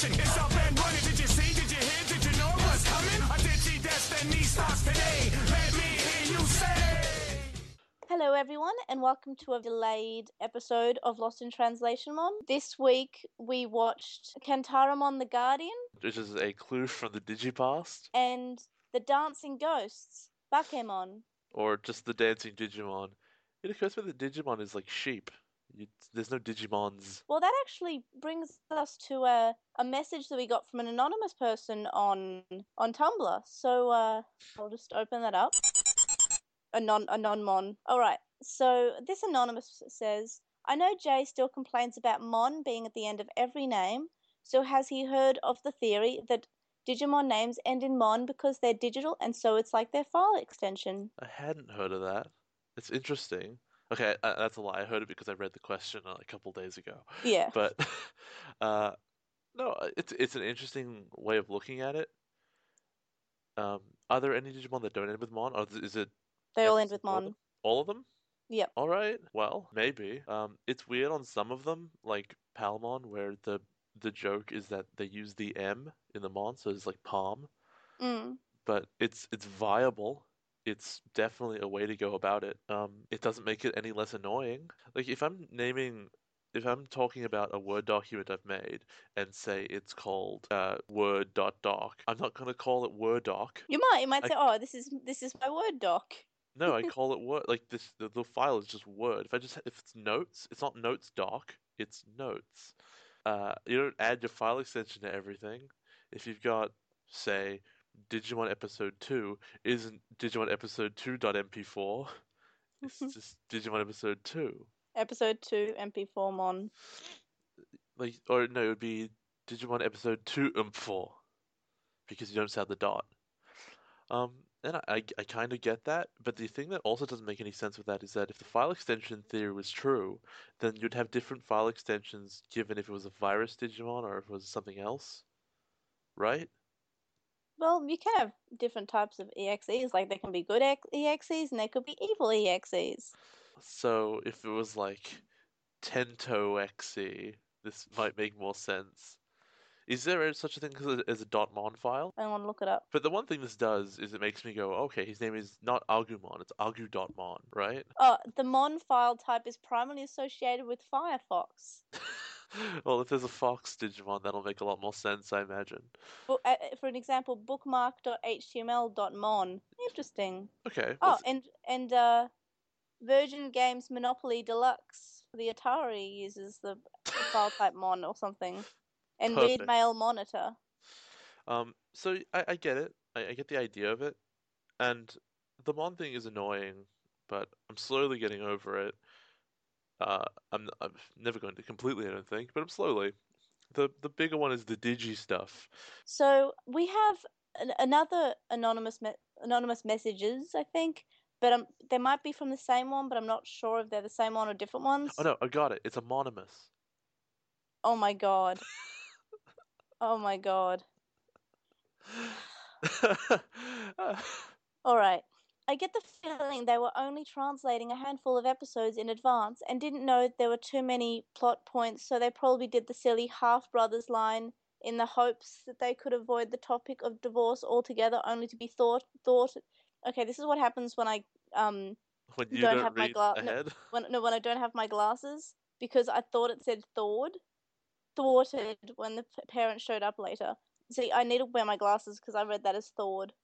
transformation. It's up and running. Did you see? Did you hear? Did you know what's coming? A digi destiny starts today. Let me hear you say. Hello, everyone, and welcome to a delayed episode of Lost in Translation Mon. This week we watched Centarumon the Guardian which is a clue from the Digipast, and The Dancing Ghosts, Bakemon. or just the dancing Digimon. It occurs to me that Digimon is like sheep. You, there's no Digimons. Well, that actually brings us to a, a message that we got from an anonymous person on on Tumblr. So uh, I'll just open that up. Anon Anonmon. All right. So this anonymous says, "I know Jay still complains about Mon being at the end of every name. So has he heard of the theory that Digimon names end in Mon because they're digital and so it's like their file extension?" I hadn't heard of that. It's interesting. Okay, uh, that's a lie. I heard it because I read the question uh, a couple days ago. Yeah. But uh, no, it's it's an interesting way of looking at it. Um, are there any Digimon that don't end with Mon, or is it They all end with all of Mon. All of them? Yep. All right. Well, maybe. Um, it's weird on some of them, like Palmon, where the the joke is that they use the M in the Mon, so it's like Palm. Mm. But it's it's viable. It's definitely a way to go about it. Um, it doesn't make it any less annoying. Like if I'm naming, if I'm talking about a Word document I've made and say it's called uh, Word.doc, I'm not gonna call it Word doc. You might you might I- say, "Oh, this is this is my Word doc." No, I call it Word. Like this, the, the file is just Word. If I just if it's notes, it's not notes doc. It's notes. Uh, you don't add your file extension to everything. If you've got, say, Digimon Episode Two, isn't Digimon Episode Two dot MP4? It's just Digimon Episode Two. Episode two, MP4 Mon. Like, or no, it would be Digimon Episode Two UMP4 because you don't have the dot. Um, and I, I, I kind of get that, but the thing that also doesn't make any sense with that is that if the file extension theory was true, then you'd have different file extensions given if it was a virus Digimon or if it was something else, right? Well, you can have different types of EXEs. Like, there can be good EXEs and there could be evil EXEs. So if it was like Tento XE, this might make more sense. Is there such a thing as a, .mon file? I want to look it up. But the one thing this does is it makes me go, okay, his name is not Agumon, it's Agu.mon, right? Oh, the Mon file type is primarily associated with Firefox. Well, if there's a Fox Digimon, that'll make a lot more sense, I imagine. Bo- uh, for an example, bookmark.html.mon. Interesting. Okay. Oh, let's- and and uh, Virgin Games Monopoly Deluxe for the Atari uses the file type Mon or something. And Perfect. Read Mail Monitor. Um, so I, I get it. I, I get the idea of it. And the Mon thing is annoying, but I'm slowly getting over it. Uh, I'm I'm never going to completely, I don't think, but I'm slowly. The the bigger one is the Digi stuff. So we have an, another anonymous me- anonymous messages, I think, but um, they might be from the same one, but I'm not sure if they're the same one or different ones. Oh no, I got it. It's Amonymous. Oh my god. oh my god. All right. I get the feeling they were only translating a handful of episodes in advance and didn't know there were too many plot points, so they probably did the silly half brothers line in the hopes that they could avoid the topic of divorce altogether, only to be thought thought. Okay, this is what happens when I um when you Don't don't have my read gla- no. when no when I don't have my glasses because I thought it said thawed, thwarted when the p- parents showed up later. See, I need to wear my glasses because I read that as thawed.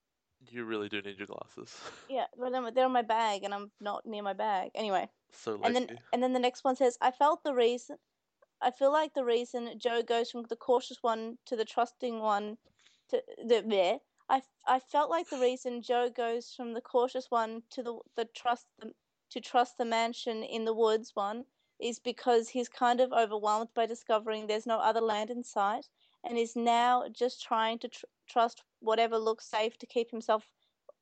You really do need your glasses. Yeah, but then they're on my bag and I'm not near my bag. Anyway, So and then and then the next one says, "I felt the reason. I feel like the reason Joe goes from the cautious one to the trusting one to the there. I, I felt like the reason Joe goes from the cautious one to the the trust the, to trust the mansion in the woods one is because he's kind of overwhelmed by discovering there's no other land in sight and is now just trying to tr- trust whatever looks safe to keep himself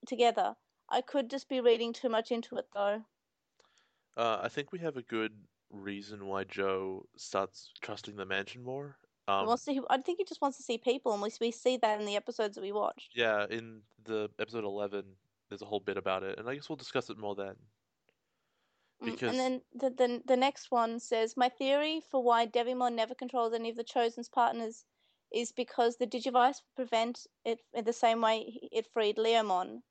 together. I could just be reading too much into it though. Uh, I think we have a good reason why Joe starts trusting the mansion more. Um, wants to, I think he just wants to see people, and we, we see that in the episodes that we watched. yeah, in the episode 11, there's a whole bit about it, and I guess we'll discuss it more then. Mm, Because And then the, the the next one says, "My theory for why Devimon never controls any of the Chosen's partners is because the Digivice prevent it in the same way it freed Leomon.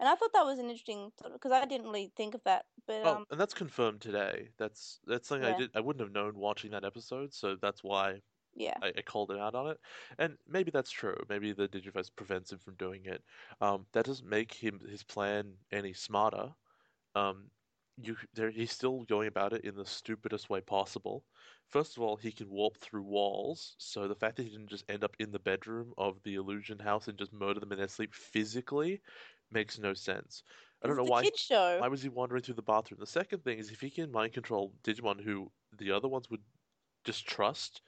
And I thought that was an interesting because I didn't really think of that. But Oh, um, and that's confirmed today. That's that's something I did I wouldn't have known watching that episode, so that's why yeah, I, I called it out on it. And maybe that's true. Maybe the Digivice prevents him from doing it. Um, that doesn't make him his plan any smarter. Um, you there he's still going about it in the stupidest way possible. First of all, he can warp through walls, so the fact that he didn't just end up in the bedroom of the illusion house and just murder them in their sleep physically makes no sense. I don't it's know why show. why was he wandering through the bathroom? The second thing is if he can mind control Digimon who the other ones would just trust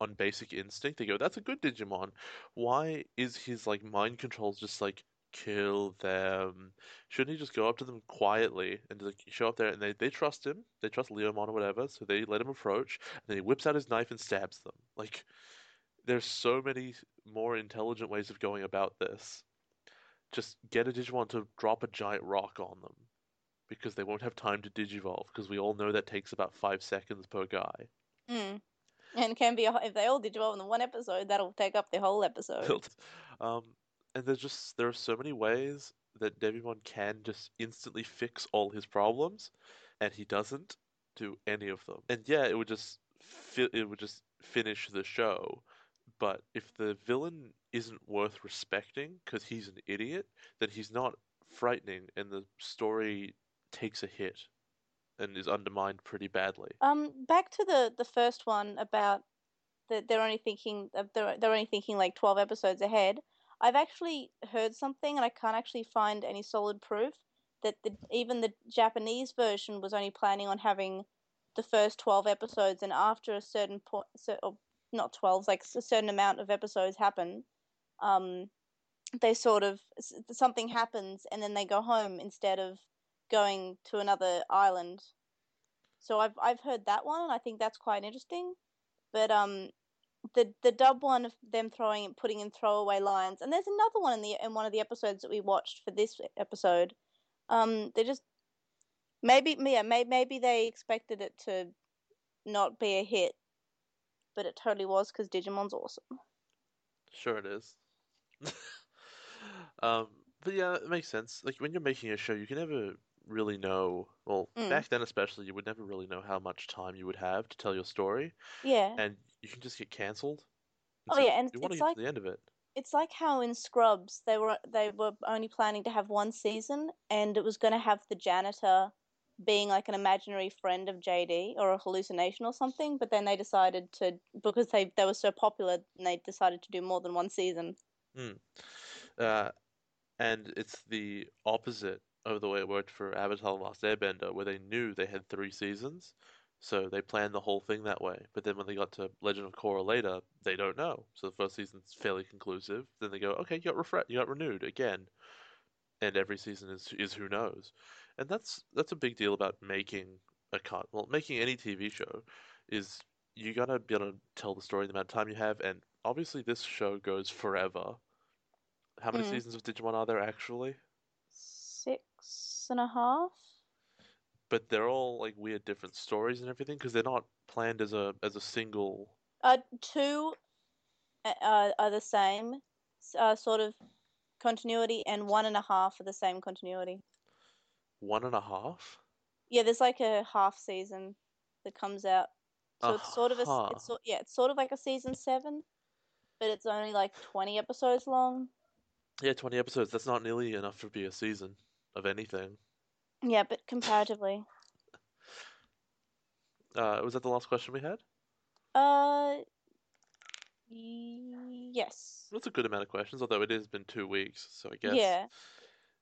on basic instinct, they go, that's a good Digimon. Why is his like mind controls just like kill them? Shouldn't he just go up to them quietly and like show up there and they, they trust him, they trust Leomon or whatever, so they let him approach, and then he whips out his knife and stabs them. Like there's so many more intelligent ways of going about this. Just get a Digimon to drop a giant rock on them because they won't have time to digivolve because we all know that takes about five seconds per guy. Mm. And can be a, if they all Digivolve in one episode, that'll take up the whole episode. um, and there's just there are so many ways that Devimon can just instantly fix all his problems, and he doesn't do any of them. And yeah, it would just fi- it would just finish the show. But if the villain isn't worth respecting because he's an idiot, then he's not frightening, and the story takes a hit and is undermined pretty badly. Um, back to the the first one about that they're only thinking of- they're they're only thinking like twelve episodes ahead. I've actually heard something, and I can't actually find any solid proof that the, even the Japanese version was only planning on having the first twelve episodes, and after a certain point, so, or not twelve, like a certain amount of episodes happen, um, they sort of something happens, and then they go home instead of going to another island. So I've I've heard that one, and I think that's quite interesting. But um, the the dub one of them throwing putting in throwaway lines, and there's another one in the in one of the episodes that we watched for this episode. Um, they just maybe yeah maybe maybe they expected it to not be a hit, but it totally was because Digimon's awesome. Sure, it is. um, but yeah, it makes sense. Like when you're making a show, you can never really know. Well, Mm. back then especially, you would never really know how much time you would have to tell your story, Yeah, and you can just get cancelled. Oh, so yeah, and you want to it's get like- to the end of it. it's like how in Scrubs they were they were only planning to have one season, and it was going to have the janitor being like an imaginary friend of JD or a hallucination or something. But then they decided to because they they were so popular, and they decided to do more than one season. Uh, and it's the opposite of the way it worked for Avatar: The Last Airbender, where they knew they had three seasons, so they planned the whole thing that way. But then when they got to Legend of Korra later, they don't know. So the first season's fairly conclusive. Then they go, okay, you got refre- you got renewed again, and every season is is who knows. And that's that's a big deal about making a cut. Well, making any TV show is you gotta be able to tell the story in the amount of time you have, and obviously this show goes forever. How many Mm. seasons of Digimon are there actually? Six and a half. But they're all like weird different stories and everything because they're not planned as a as a single. Uh, two uh, are, are the same uh, sort of continuity, and one and a half are the same continuity. One and a half? Yeah, there's like a half season that comes out. So it's sort of a it's yeah, it's sort of like a season seven, but it's only like twenty episodes long. Yeah, 20 episodes. That's not nearly enough to be a season of anything. Yeah, but comparatively, Uh, was that the last question we had? uh, yes, That's a good amount of questions, although it has been two weeks, so I guess yeah.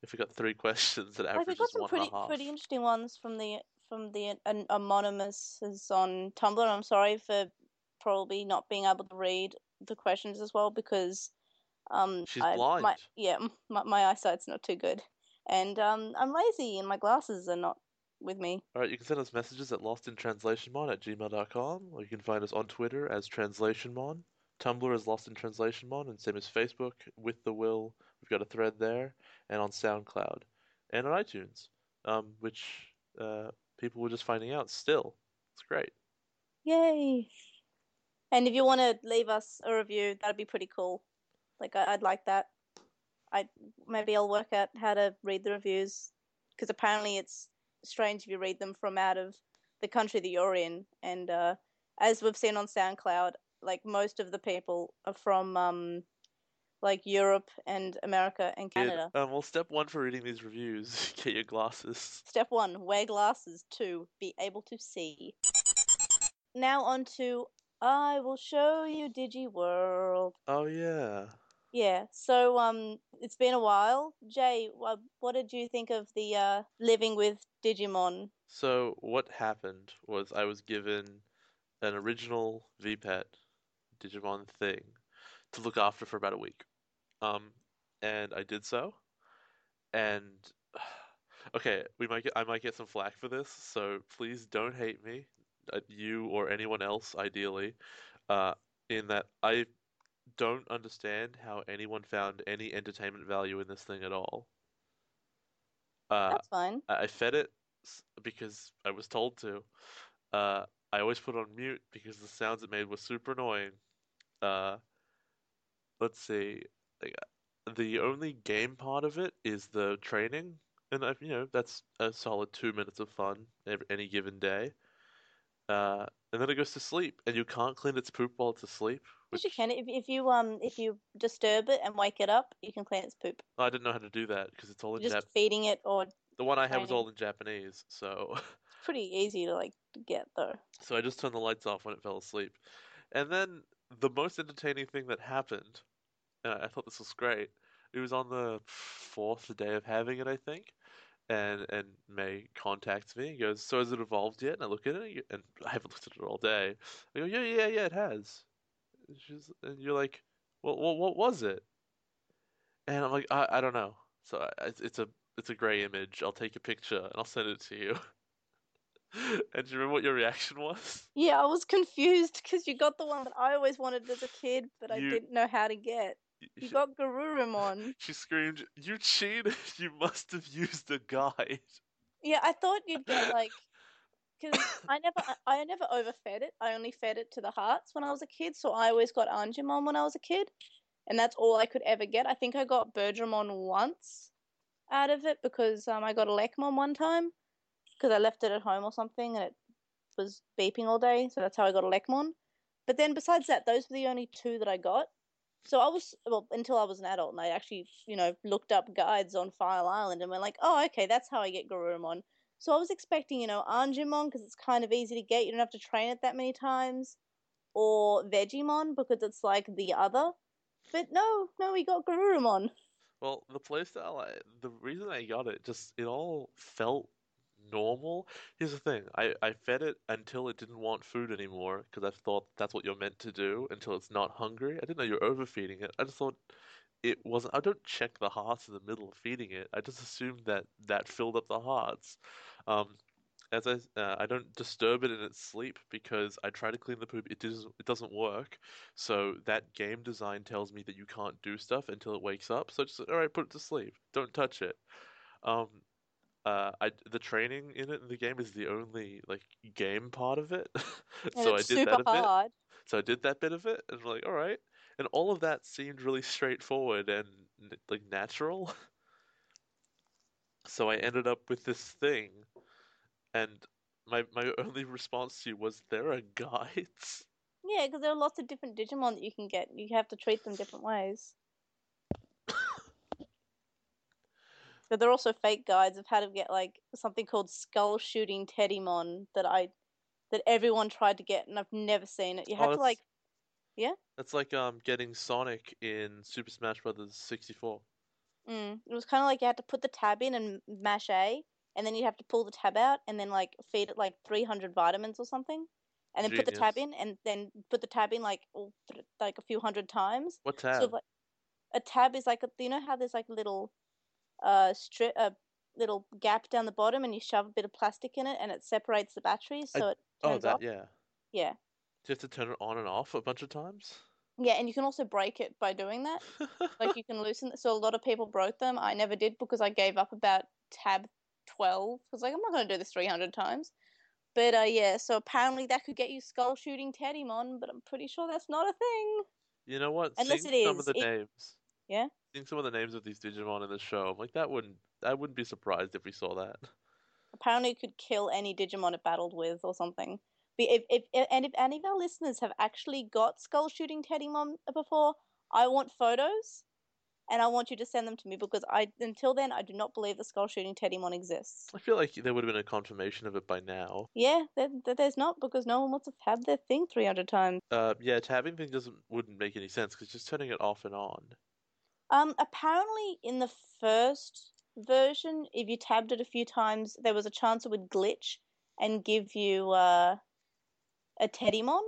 if we got three questions, it Like we averages got some one pretty and a half. pretty interesting ones from the from the an, anonymous on Tumblr. I'm sorry for probably not being able to read the questions as well because um She's I, blind. My, yeah, my, my eyesight's not too good, and um I'm lazy and my glasses are not with me. All right, you can send us messages at lostintranslationmon at gmail.com, or you can find us on Twitter as translationmon. Tumblr is Lost in Translationmon, and same as Facebook with the Will. We've got a thread there, and on SoundCloud, and on iTunes, um, which uh, people were just finding out still. It's great. Yay! And if you want to leave us a review, that'd be pretty cool. Like I, I'd like that. I maybe I'll work out how to read the reviews because apparently it's strange if you read them from out of the country that you're in. And uh, as we've seen on SoundCloud, like most of the people are from um, like Europe and America and Yeah, Canada. Um, well, step one for reading these reviews: get your glasses. Step one: wear glasses. Two: be able to see. Now on to I will show you Digi World. Oh yeah. Yeah. So um, it's been a while. Jay, what, did you think of the uh, living with Digimon? So what happened was I was given an original VPET Digimon thing to look after for about a week. Um, and I did so. And okay, we might get I might get some flack for this, so please don't hate me, uh, you or anyone else, ideally, uh, in that I don't understand how anyone found any entertainment value in this thing at all. Uh, That's fine. I fed it because I was told to. Uh, I always put it on mute because the sounds it made were super annoying. Uh, let's see. uh, The only game part of it is the training, and I, you know that's a solid two minutes of fun every, any given day. Uh, and then it goes to sleep, and you can't clean its poop while it's asleep. Yes, you can. If, if you um if you disturb it and wake it up, you can clean its poop. I didn't know how to do that because it's all in Just Jap. feeding it, or The one I have is all in Japanese, so. it's pretty easy to like get though. So I just turned the lights off when it fell asleep. And then the most entertaining thing that happened, and I thought this was great, it was on the fourth day of having it, I think. And and May contacts me and goes, So has it evolved yet? And I look at it and I haven't looked at it all day. I go, Yeah, yeah, yeah, it has. And she's and you're like, Well, well what was it? And I'm like, I, I don't know. So I, it's it's a it's a gray image. I'll take a picture and I'll send it to you. And do you remember what your reaction was? Yeah, I was confused because you got the one that I always wanted as a kid, but I didn't know how to get. You got Garurumon. she screamed, "You cheated! You must have used a guide." Yeah, I thought you'd get like, because I never, I, never overfed it. I only fed it to the hearts when I was a kid, so I always got Angemon when I was a kid, and that's all I could ever get. I think I got Birdramon once out of it because um, I got Elecmon one time because I left it at home or something, and it was beeping all day, so that's how I got Elecmon. But then besides that, those were the only two that I got. So I was well until I was an adult, and I actually, you know, looked up guides on File Island, and went like, "Oh, okay, that's how I get Garurumon." So I was expecting, you know, Angemon because it's kind of easy to get. You don't have to train it that many times, or Vegiemon because it's like the other. But no, no, we got Garurumon. Well, the playstyle, I, the reason I got it, just it all felt normal. Here's the thing, I, I fed it until it didn't want food anymore because I thought that's what you're meant to do until it's not hungry. I didn't know you're overfeeding it. I just thought it wasn't. I don't check the hearts in the middle of feeding it. I just assumed that that filled up the hearts. Um, as I, uh, I don't disturb it in its sleep because I try to clean the poop. It doesn't. It doesn't work. So that game design tells me that you can't do stuff until it wakes up. So just all right, put it to sleep. Don't touch it. Um, uh, I the training in it in the game is the only like game part of it. So I did that a bit. hard. So I did that bit of it, and I'm like, all right. And all of that seemed really straightforward and like natural. So I ended up with this thing, and my my only response to you was, "There are guides." Yeah, because there are lots of different Digimon that you can get. You have to treat them different ways. But there are also fake guides of how to get like something called Skull Shooting Teddymon that I that everyone tried to get and I've never seen it. You Oh, have to oh, that's- like That's like um getting Sonic in Super Smash Brothers 64. mm, it was kind of like you had to put the tab in and mash A, and then you'd have to pull the tab out and then like feed it like 300 vitamins or something, and then put the tab in and then put the tab in like all like a few hundred times. What tab? like a tab is like a, you know how there's like a little uh strip a little gap down the bottom and you shove a bit of plastic in it and it separates the batteries I- so it Oh, turns that off. yeah. Yeah. Do you have to turn it on and off a bunch of times? Yeah, and you can also break it by doing that. Like you can loosen it. So a lot of people broke them. I never did because I gave up about tab 12 because like I'm not going to do this 300 times. But uh, yeah, so apparently that could get you skull shooting Teddymon, but I'm pretty sure that's not a thing. You know what? Unless Seeing it some is, of the it- names. Yeah? Seeing some of the names of these Digimon in the show, I'm like that wouldn't I wouldn't be surprised if we saw that. Apparently, it could kill any Digimon it battled with or something. If, if, and if any of our listeners have actually got skull shooting Teddymon before, I want photos, and I want you to send them to me because I until then I do not believe the skull shooting Teddymon exists. I feel like there would have been a confirmation of it by now. Yeah, there, there- there's not because no one wants to have their thing 300 times. Uh, yeah, tabbing thing doesn't wouldn't make any sense because just turning it off and on. Um, apparently in the first version, if you tabbed it a few times, there was a chance it would glitch and give you uh, a Teddymon.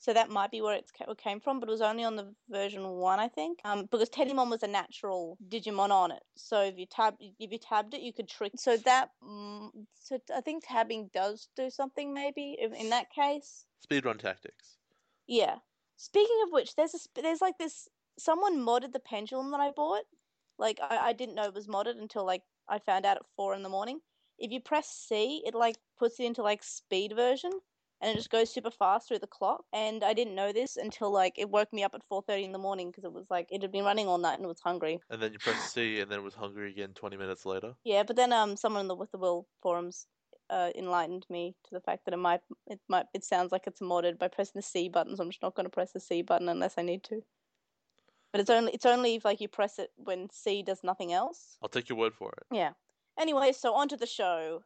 So that might be where it came from, but it was only on the version one, I think. Um, because Teddymon was a natural Digimon on it. So if you tab, if you tabbed it, you could trick. So that, mm, so I think tabbing does do something maybe in that case. Speedrun tactics. Yeah. Speaking of which, there's a there's like this someone modded the pendulum that I bought. Like I, I didn't know it was modded until like I found out at four in the morning. If you press C, it like puts it into like speed version, and it just goes super fast through the clock. And I didn't know this until like it woke me up at four thirty in the morning because it was like it had been running all night and it was hungry. And then you press C, and then it was hungry again 20 minutes later. Yeah, but then um someone in the with the will forums uh enlightened me to the fact that it might it might it sounds like it's modded by pressing the C button, so I'm just not going to press the C button unless I need to. But it's only it's only if like you press it when C does nothing else. I'll take your word for it. Yeah. Anyway, so on to the show.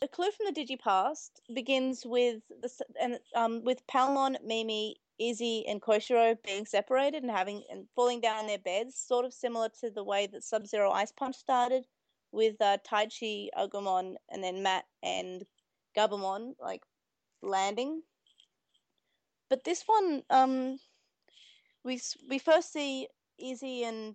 The clue from the DigiPast begins with the and um with Palmon, Mimi, Izzy, and Koshiro being separated and having and falling down in their beds, sort of similar to the way that Sub Zero Ice Punch started, with uh, Taichi, Agumon, and then Matt and Gabumon like landing. But this one, um, we we first see Izzy and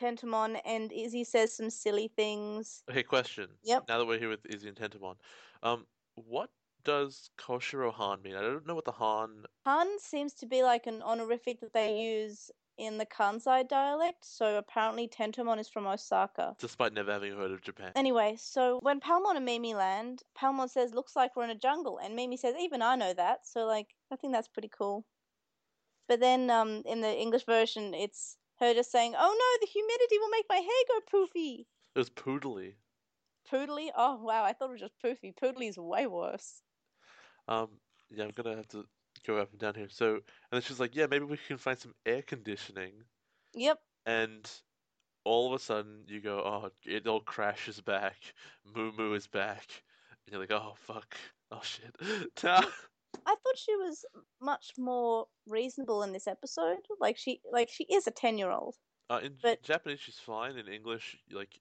Tentomon, and Izzy says some silly things. Okay, question. Yep. Now that we're here with Izzy and Tentamon, um, what does Koshiro Han mean? I don't know what the Han. Han seems to be like an honorific that they use in the Kansai dialect, so apparently Tentomon is from Osaka. Despite never having heard of Japan. Anyway, so when Palmon and Mimi land, Palmon says, looks like we're in a jungle, and Mimi says, even I know that, so like, I think that's pretty cool. But then um, in the English version, it's her just saying, oh no, the humidity will make my hair go poofy. It was Poodly. Poodly? Oh wow, I thought it was just poofy. Poodly is way worse. Um, yeah, I'm gonna have to go up and down here. So, and then she's like, yeah, maybe we can find some air conditioning. Yep. And all of a sudden, you go, oh, it all crashes back. Moo Moo is back. And you're like, oh, fuck. Oh, shit. I thought she was much more reasonable in this episode. Like she, like she is a ten-year-old. uh, in But- Japanese, she's fine. In English, like,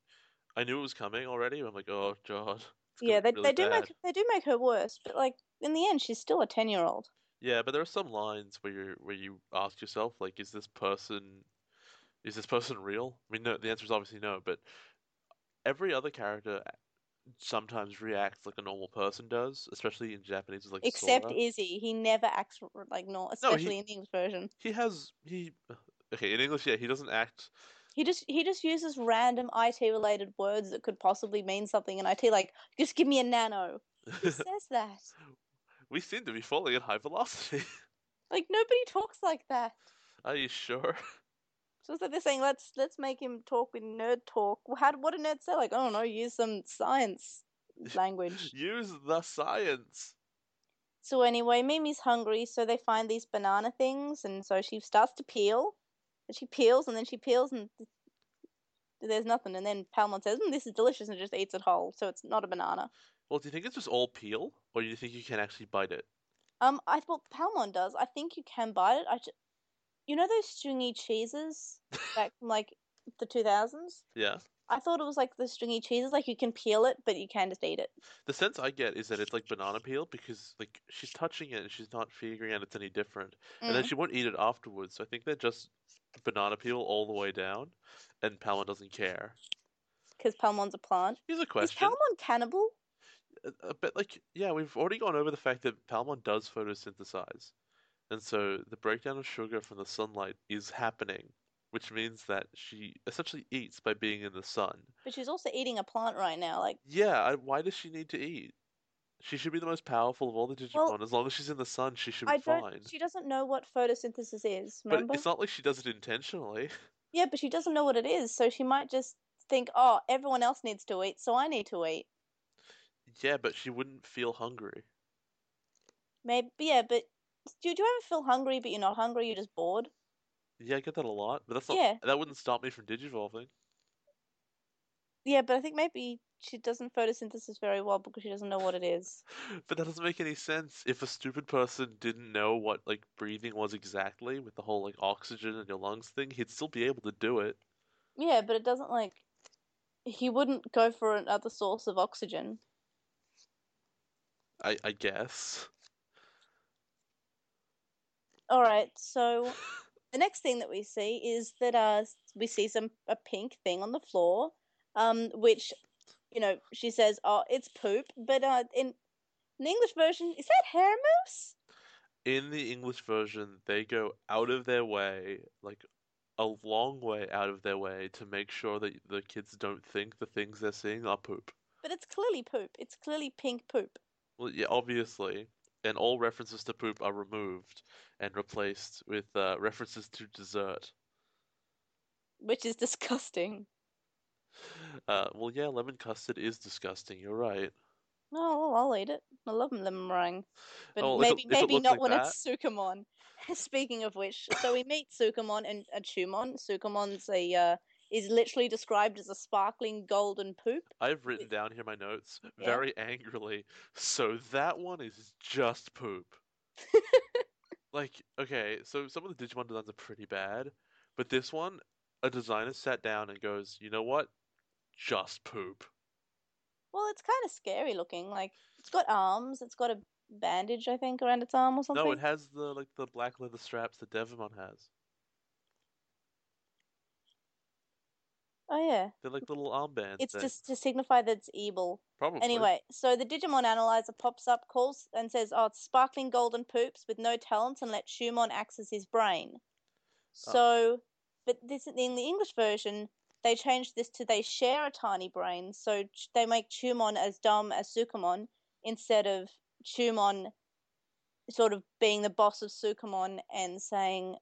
I knew it was coming already. I'm like, oh, God. Yeah, they really they do bad. make they do make her worse, but like in the end, she's still a ten-year-old. Yeah, but there are some lines where you where you ask yourself, like, is this person, is this person real? I mean, no, the answer is obviously no. But every other character sometimes reacts like a normal person does, especially in Japanese, like Except Sora. Izzy, he never acts like no, No, he- especially in the English version. He has he. Okay, in English, yeah, he doesn't act. He just he just uses random IT related words that could possibly mean something in IT, like just give me a nano. Who says that? we seem to be falling at high velocity. Like nobody talks like that. Are you sure? So it's like they're saying let's let's make him talk with nerd talk. How what do nerds say? Like I don't know, use some science language. Use the science. So anyway, Mimi's hungry, so they find these banana things, and so she starts to peel. And she peels, and then she peels, and th- there's nothing. And then Palmon says, mm, "This is delicious," and just eats it whole. So it's not a banana. Well, do you think it's just all peel, or do you think you can actually bite it? Um, I thought Palmon does. I think you can bite it. I, ju- you know those stringy cheeses back from like the two thousands. Yeah. I thought it was like the stringy cheeses, like you can peel it, but you can just eat it. The sense I get is that it's like banana peel because like she's touching it and she's not figuring out it's any different, and then Mm. she won't eat it afterwards. So I think they're just banana peel all the way down, and Palmon doesn't care. Because Palmon's a plant. Here's a question: Is. Palmon cannibal? bit like yeah, we've already gone over the fact that Palmon does photosynthesize, and so the breakdown of sugar from the sunlight is happening, which means that she essentially eats by being in the sun. But she's also eating a plant right now. Like, Yeah, I, why does she need to eat? She should be the most powerful of all the Digimon. Well, as long as she's in the sun, she should I be don't. fine. She doesn't know what photosynthesis is. But it's not like she does it intentionally. Yeah, but she doesn't know what it is, so she might just think, "Oh, everyone else needs to eat, so I need to eat." Yeah, but she wouldn't feel hungry. Maybe, yeah, but do, do you ever feel hungry, but you're not hungry? You're just bored. Yeah, I get that a lot, but that's not. Yeah. That wouldn't stop me from digivolving. Yeah, but I think maybe she doesn't photosynthesis very well because she doesn't know what it is. But that doesn't make any sense. If a stupid person didn't know what like breathing was exactly with the whole like oxygen in your lungs thing, he'd still be able to do it. Yeah, but it doesn't like. He wouldn't go for another source of oxygen. I I guess. All right, so the next thing that we see is that uh we see some a pink thing on the floor, um, which you know she says, "Oh, it's poop," but uh, in, in the English version, is that hair mousse? In the English version, they go out of their way, like a long way out of their way, to make sure that the kids don't think the things they're seeing are poop. But it's clearly poop. It's clearly pink poop. Well, yeah, obviously. And all references to poop are removed and replaced with uh, references to dessert. which is disgusting. Uh, well, yeah, lemon custard is disgusting. You're right. No, I'll eat it. I love lemon meringue, but Oh, maybe it maybe not like when it's Sukamon. Speaking of which, so we meet Sukamon and Achumon. Sukamon's a uh, is literally described as a sparkling golden poop. I've written down here my notes Yeah. very angrily. So that one is just poop. like, okay, so some of the Digimon designs are pretty bad, but this one, a designer sat down and goes, you know what? Just poop. Well, it's kind of scary looking. Like it's got arms. It's got a bandage, I think, around its arm or something. No, it has the like the black leather straps that Devimon has. Oh yeah, They're like little armbands. it's just to signify that it's evil. probably. Anyway, so the Digimon analyzer pops up, calls and says, "Oh, it's sparkling golden poops with no talents, and let Chumon access his brain." Oh. So, but this in the English version, they changed this to they share a tiny brain, so they make Chumon as dumb as Sukamon instead of Chumon sort of being the boss of Sukamon and saying,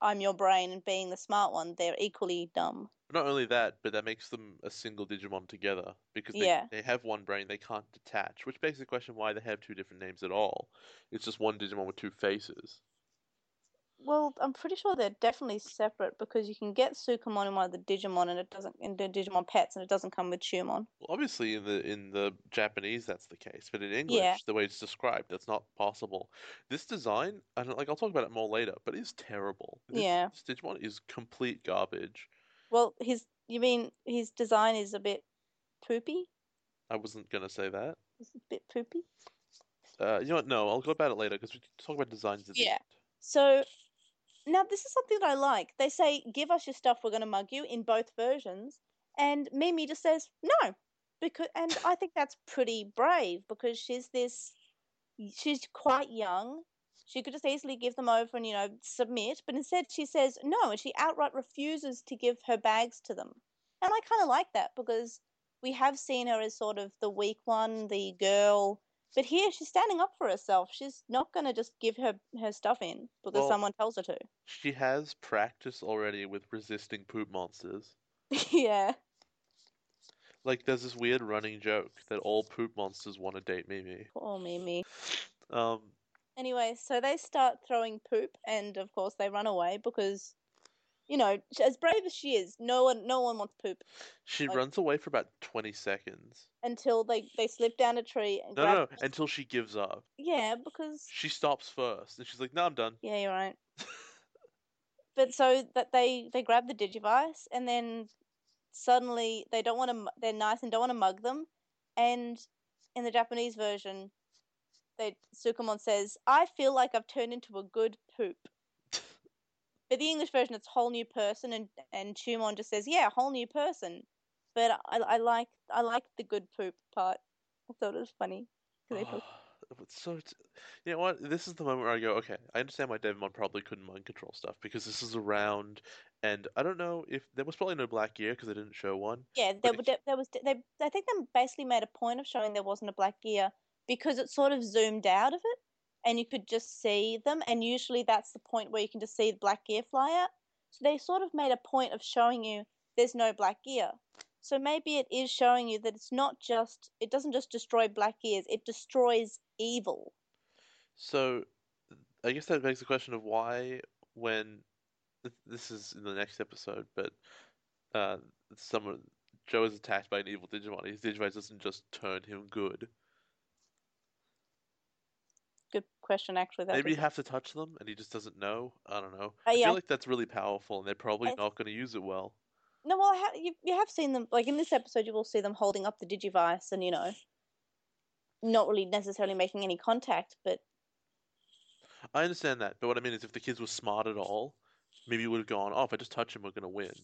"I'm your brain," and being the smart one. They're equally dumb. Not only that, but that makes them a single Digimon together because they, Yeah. they have one brain they can't detach, which begs the question why they have two different names at all. It's just one Digimon with two faces. Well, I'm pretty sure they're definitely separate because you can get Sukamon in one of the Digimon and it doesn't in the Digimon pets and it doesn't come with Chumon. Well, obviously in the in the Japanese that's the case, but in English, Yeah. the way it's described, that's not possible. This design, don't like. I'll talk about it more later, but it's terrible. This, Yeah. this Digimon is complete garbage. Well, his you mean his design is a bit poopy? I wasn't gonna say that. It's a bit poopy. Uh, you know what? No, I'll go about it later because we talk about designs Yeah. So now this is something that I like. They say, "Give us your stuff, we're going to mug you" in both versions, and Mimi just says no, because and I think that's pretty brave because she's this, she's quite young. She could just easily give them over and you know submit, but instead she says no, and she outright refuses to give her bags to them. And I kind of like that because we have seen her as sort of the weak one, the girl. But here she's standing up for herself. She's not going to just give her her stuff in because Well- someone tells her to. She has practice already with resisting poop monsters. yeah. Like, there's this weird running joke that all poop monsters want to date Mimi. Poor Mimi. Um, Anyway, so they start throwing poop, and of course they run away because, you know, as brave as she is, no one no one wants poop she Like- runs away for about 20 seconds. until they they slip down a tree and No, no, no, until she gives up. Yeah, because She stops first, and she's like, "No, I'm done." yeah, you're right. but so that they they grab the digivice and then suddenly they don't want to they're nice and don't want to mug them and in the japanese version they sukamon says i feel like i've turned into a good poop but the english version it's whole new person and and chumon just says yeah whole new person but i, I like i like the good poop part i thought it was funny 'cause they talk- It's so, t- you know what? This is the moment where I go, okay, I understand why Devimon probably couldn't mind control stuff because this is around, and I don't know if there was probably no black gear because they didn't show one. Yeah, there, if- were- there was. They, I think they basically made a point of showing there wasn't a black gear because it sort of zoomed out of it and you could just see them and usually that's the point where you can just see the black gear fly out. So they sort of made a point of showing you there's no black gear. So maybe it is showing you that it's not just it doesn't just destroy black gears, it destroys evil. So, I guess that begs the question of why, when this is in the next episode, but uh, someone Joe is attacked by an evil Digimon. His Digivice doesn't just turn him good. Good question actually that Maybe you have to touch them, and he just doesn't know. I don't know. Uh, I feel like that's really powerful, and they're probably I- not going to use it well. No, well, ha- you, you have seen them like in this episode. You will see them holding up the digivice, and you know, not really necessarily making any contact. But I understand that, but what I mean is, if the kids were smart at all, maybe you would have gone, "Oh, if I just touch him, we're going to win."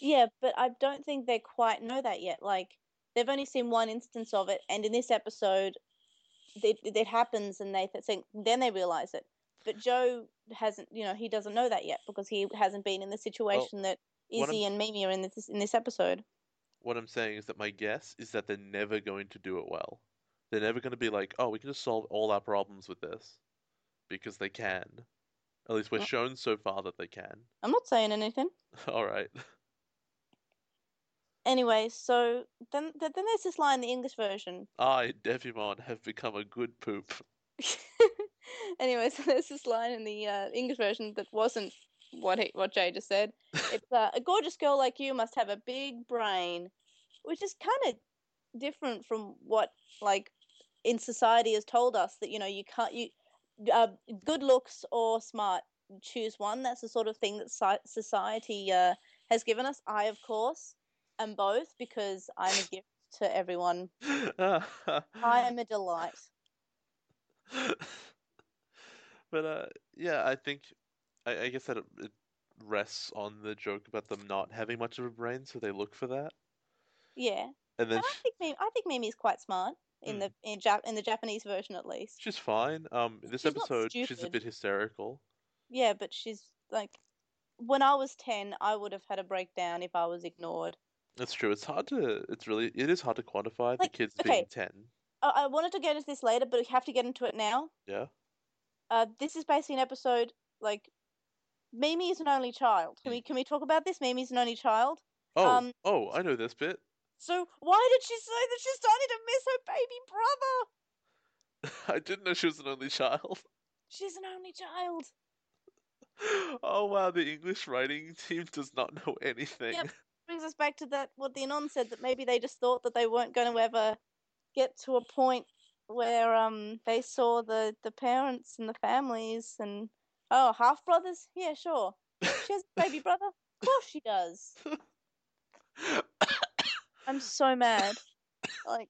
Yeah, but I don't think they quite know that yet. Like they've only seen one instance of it, and in this episode, it, it happens, and they think then they realize it. But Joe hasn't, you know, he doesn't know that yet because he hasn't been in the situation that Izzy and Mimi are in this in this episode. What I'm saying is that my guess is that they're never going to do it well. They're never going to be like, "Oh, we can just solve all our problems with this," because they can. At least we're Mm. shown so far that they can. I'm not saying anything. all right. Anyway, so then then there's this line in the English version. I, Devimon, have become a good poop. anyway, so there's this line in the uh, English version that wasn't what he, what Jay just said. It's uh, a gorgeous girl like you must have a big brain, which is kind of different from what like in society has told us that you know you can't you uh, good looks or smart choose one. That's the sort of thing that society uh, has given us. I of course am both because I'm a gift to everyone. I am a delight. but uh, yeah, I think I, I guess that it, it rests on the joke about them not having much of a brain, so they look for that, Yeah. and then And I think Mimi, I think Mimi's quite smart in Hmm. the in, Jap- in the Japanese version at least. she's fine. Um, this She's episode she's a bit hysterical. Yeah, but she's like, when I was ten, I would have had a breakdown if I was ignored. That's true. It's hard to. It's really. It is hard to quantify the Like, kids okay. being ten. I, I wanted to get into this later, but we have to get into it now. Yeah. Uh, this is basically an episode like Mimi is an only child. Can Hmm. we can we talk about this? Mimi's an only child. Oh. Um, oh, I know this bit. So why did she say that she's starting to miss her baby brother? I didn't know she was an only child. She's an only child. Oh wow, the English writing team does not know anything. Yep. Brings us back to that what the anon said that maybe they just thought that they weren't going to ever get to a point where um they saw the the parents and the families and oh half brothers yeah sure she has a baby brother of course she does i'm so mad like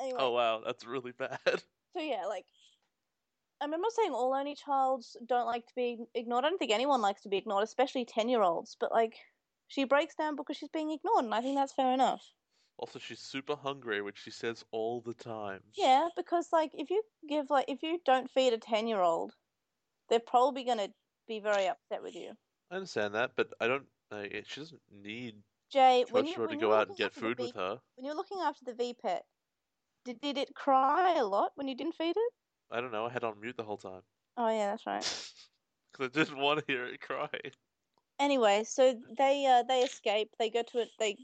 anyway oh wow, that's really bad. so yeah like I mean, I'm not saying all only childs don't like to be ignored. I don't think anyone likes to be ignored, especially ten year olds. But like, she breaks down because she's being ignored, and I think that's fair enough. Also, she's super hungry, which she says all the time. Yeah, because like if you give like if you don't feed a ten year old, they're probably gonna be very upset with you. I understand that, but I don't. Like, she doesn't need Jay, when you Totoro to when go out and get food V- with her. when you're looking after the V pet, did did it cry a lot when you didn't feed it? I don't know. I had on mute the whole time Oh yeah, that's right. because I didn't want to hear it cry. Anyway, so they uh, they escape. They go to it. They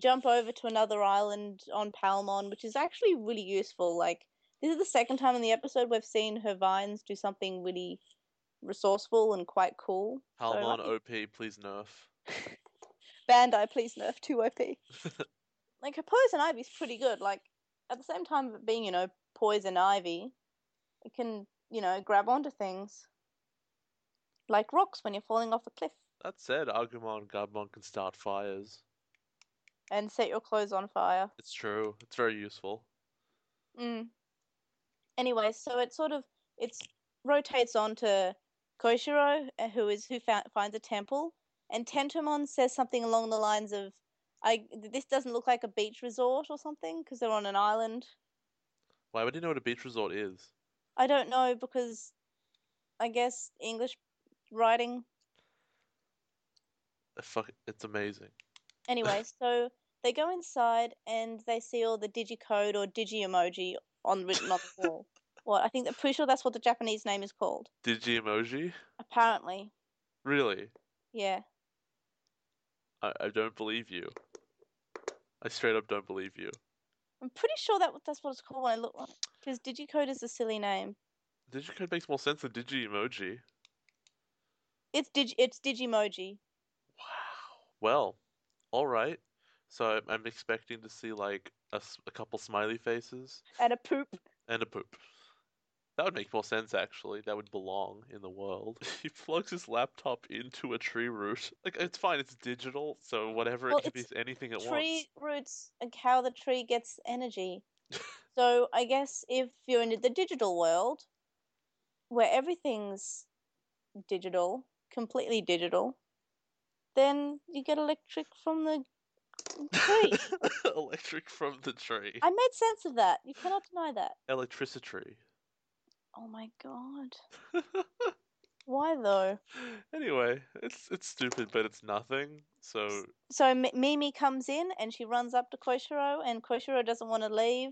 jump over to another island on Palmon, which is actually really useful. Like this is the second time in the episode we've seen her vines do something really resourceful and quite cool. So, Palmon like, OP, please nerf. Bandai, please nerf two OP. like her poison ivy's pretty good. Like at the same time of it being, you know, poison ivy, it can, you know, grab onto things. Like rocks when you're falling off a cliff That said, Agumon and Gabumon can start fires. and set your clothes on fire. It's true. It's very useful. Mm. Anyway, so it sort of it's rotates on to Koshiro, uh, who is who fa- finds a temple, and Tentomon says something along the lines of, "I this doesn't look like a beach resort or something because they're on an island." Why would you know what a beach resort is? I don't know because I guess English writing. Fuck, it's amazing. Anyway, so they go inside and they see all the digicode or digi emoji on written on the wall. What I think I'm pretty sure that's what the Japanese name is called. Digi emoji? Apparently, Really? yeah. I, I don't believe you. I straight up don't believe you. I'm pretty sure that that's what it's called when I look because Digicode is a silly name. Digicode makes more sense than Digi emoji. It's dig it's Digimoji. Well, all right. So I'm, I'm expecting to see like a couple smiley faces And a poop. and a poop. That would make more sense, actually. That would belong in the world. he plugs his laptop into a tree root. Like, it's fine, it's digital, so whatever, Well, it can be anything it Tree roots and how the tree gets energy. so I guess if you're in the digital world, where everything's digital, completely digital, then you get electric from the tree. Electric from the tree. I made sense of that. You cannot deny that. Electricity. Oh my god. Why though? anyway, it's it's stupid, but it's nothing. So So M- Mimi comes in and she runs up to Koshiro, and Koshiro doesn't want to leave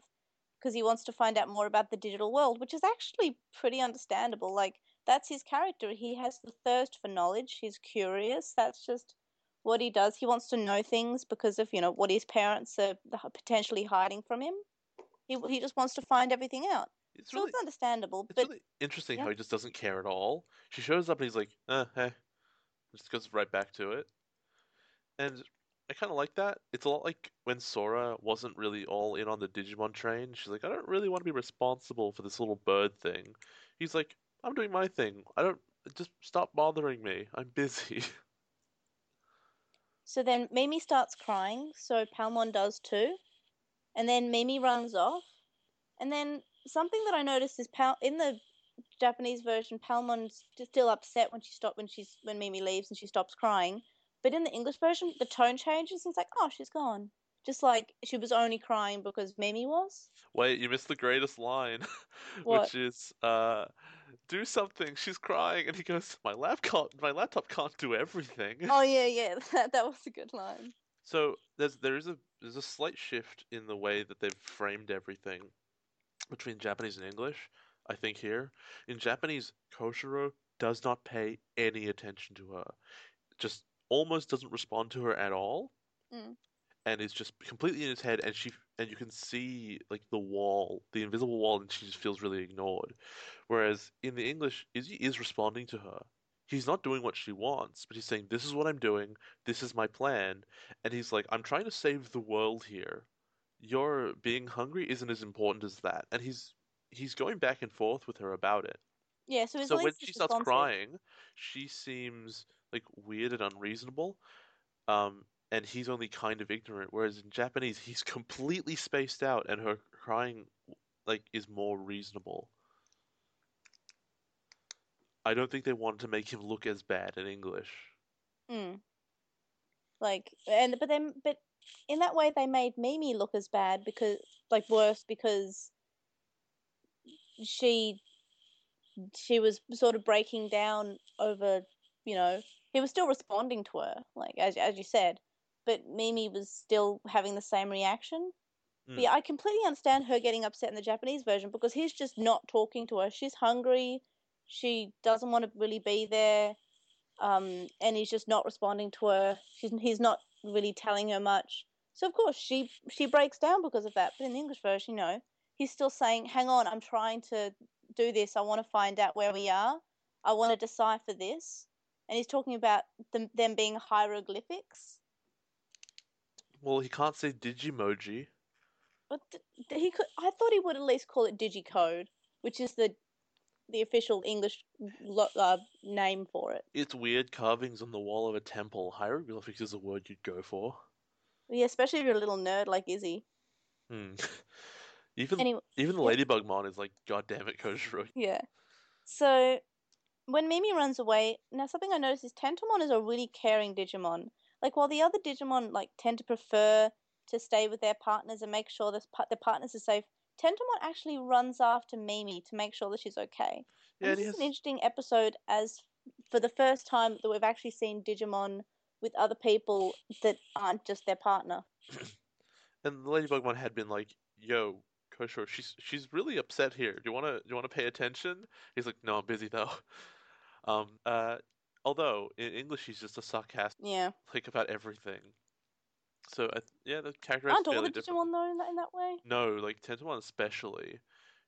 because he wants to find out more about the digital world, which is actually pretty understandable. Like that's his character. He has the thirst for knowledge. He's curious. That's just what he does. He wants to know things because of you know what his parents are potentially hiding from him. He he just wants to find everything out. it's So really it's understandable. it's But really interesting yeah. how he just doesn't care at all. She shows up and he's like, eh, hey. Just goes right back to it. And I kind of like that. It's a lot like when Sora wasn't really all in on the Digimon train. She's like, I don't really want to be responsible for this little bird thing. He's like, I'm doing my thing. I don't, just stop bothering me. I'm busy. So then Mimi starts crying, so Palmon does too. And then Mimi runs off. And then something that I noticed is Pal- in the Japanese version, Palmon's st- still upset when she stop when she's when Mimi leaves and she stops crying. But in the English version, the tone changes. And it's like, oh, she's gone. Just like she was only crying because Mimi was. Wait, you missed the greatest line, which is, uh, do something. She's crying, and he goes, my laptop, my laptop can't do everything. Oh yeah, yeah, that, that was a good line. So there's there is a there's a slight shift in the way that they've framed everything between Japanese and English. I think here in Japanese, Koshiro does not pay any attention to her, just almost doesn't respond to her at all, Mm. And is just completely in his head. And she and you can see like the wall, the invisible wall, and she just feels really ignored. Whereas in the English, Izzy is responding to her. He's not doing what she wants, but he's saying, "This is what I'm doing. This is my plan." And he's like, "I'm trying to save the world here. Your being hungry isn't as important as that." And he's he's going back and forth with her about it. Yeah, so So when she starts crying, she seems like weird and unreasonable. Um, and he's only kind of ignorant. Whereas in Japanese, he's completely spaced out, and her crying like is more reasonable. I don't think they wanted to make him look as bad in English. Mm. Like, and but then, but in that way, they made Mimi look as bad because, like, worse because she she was sort of breaking down over, you know, he was still responding to her, like as as you said, but Mimi was still having the same reaction. Mm. yeah, I completely understand her getting upset in the Japanese version because he's just not talking to her. She's hungry. She doesn't want to really be there um, and he's just not responding to her. She's, he's not really telling her much. So of course she she breaks down because of that. But in the English version, you know, he's still saying, "Hang on, I'm trying to do this. I want to find out where we are. I want to decipher this." And he's talking about them them being hieroglyphics. Well, he can't say Digimoji. But th- he could. I thought he would at least call it digicode, which is the the official English lo- uh, name for it. It's weird carvings on the wall of a temple. Hieroglyphics is a word you'd go for. Yeah, especially if you're a little nerd like Izzy. Hmm. Even Anyway, even the yeah. Ladybug Mon is like, God damn it, Koshiro. Yeah. So when Mimi runs away, now something I noticed is Tentomon is a really caring Digimon. Like while the other Digimon like tend to prefer to stay with their partners and make sure this pa- their partners are safe, Tentomon actually runs after Mimi to make sure that she's okay. Yeah, and this he is an interesting episode as for the first time that we've actually seen Digimon with other people that aren't just their partner. and the Ladybug Mon had been like, Yo, Koshiro, she's she's really upset here. Do you wanna do you wanna pay attention? He's like, no, I'm busy though. Um, uh, although in English he's just a sarcastic Yeah. like about everything. So th- yeah, the character Aren't all the. Digimon though in that, in that way? No, like Tentomon especially.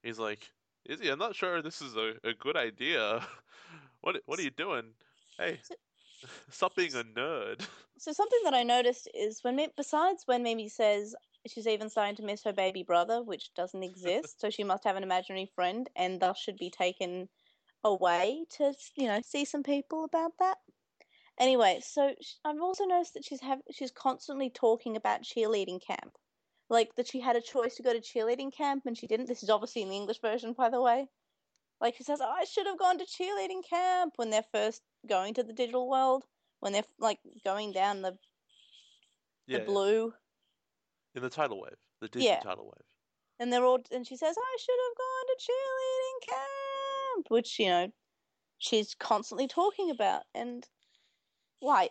He's like, Izzy, I'm not sure this is a, a good idea. what what are you doing? Hey, So- stop being a nerd. So something that I noticed is when besides when Mimi says she's even starting to miss her baby brother, which doesn't exist, so she must have an imaginary friend and thus should be taken away to you know see some people about that. Anyway, so I've also noticed that she's have she's constantly talking about cheerleading camp, like that she had a choice to go to cheerleading camp and she didn't. This is obviously in the English version, by the way. Like she says, oh, I should have gone to cheerleading camp when they're first going to the digital world when they're like going down the Yeah, the yeah. blue, in the tidal wave, the Disney Yeah. tidal wave. and they're all and she says, "I should have gone to cheerleading camp," which you know she's constantly talking about. And why?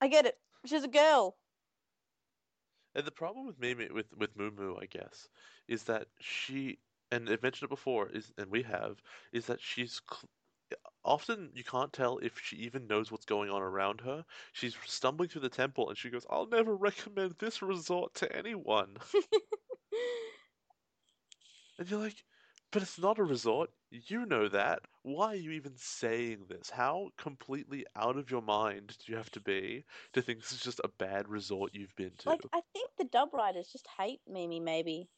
I get it. She's a girl. And the problem with Mimi with with Moo Moo, I guess, is that she and I've mentioned it before is and we have is that she's cl- often you can't tell if she even knows what's going on around her. She's stumbling through the temple and she goes, "I'll never recommend this resort to anyone." And you're like, "But it's not a resort. You know that. Why are you even saying this? How completely out of your mind do you have to be to think this is just a bad resort you've been to?" like I think the dub writers just hate Mimi maybe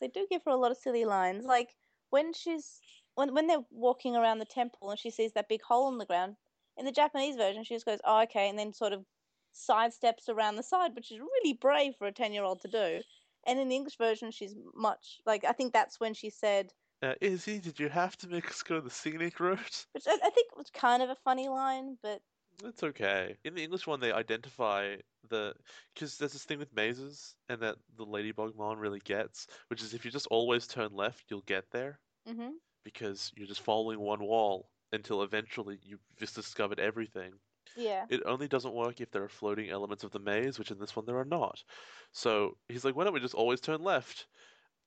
they do give her a lot of silly lines. Like when she's when when they're walking around the temple and she sees that big hole in the ground. In the Japanese version, she just goes, "Oh, okay," and then sort of sidesteps around the side, which is really brave for a ten-year-old to do. And in the English version, she's much like I think that's when she said, Uh, Izzy, did you have to make us go the scenic route? which I, I think was kind of a funny line, but It's okay. In the English one, they identify the because there's this thing with mazes, and that the Ladybugmon really gets, which is if you just always turn left, you'll get there hmm because you're just following one wall until eventually you've just discovered everything. yeah, It only doesn't work if there are floating elements of the maze, which in this one there are not. So he's like, why don't we just always turn left?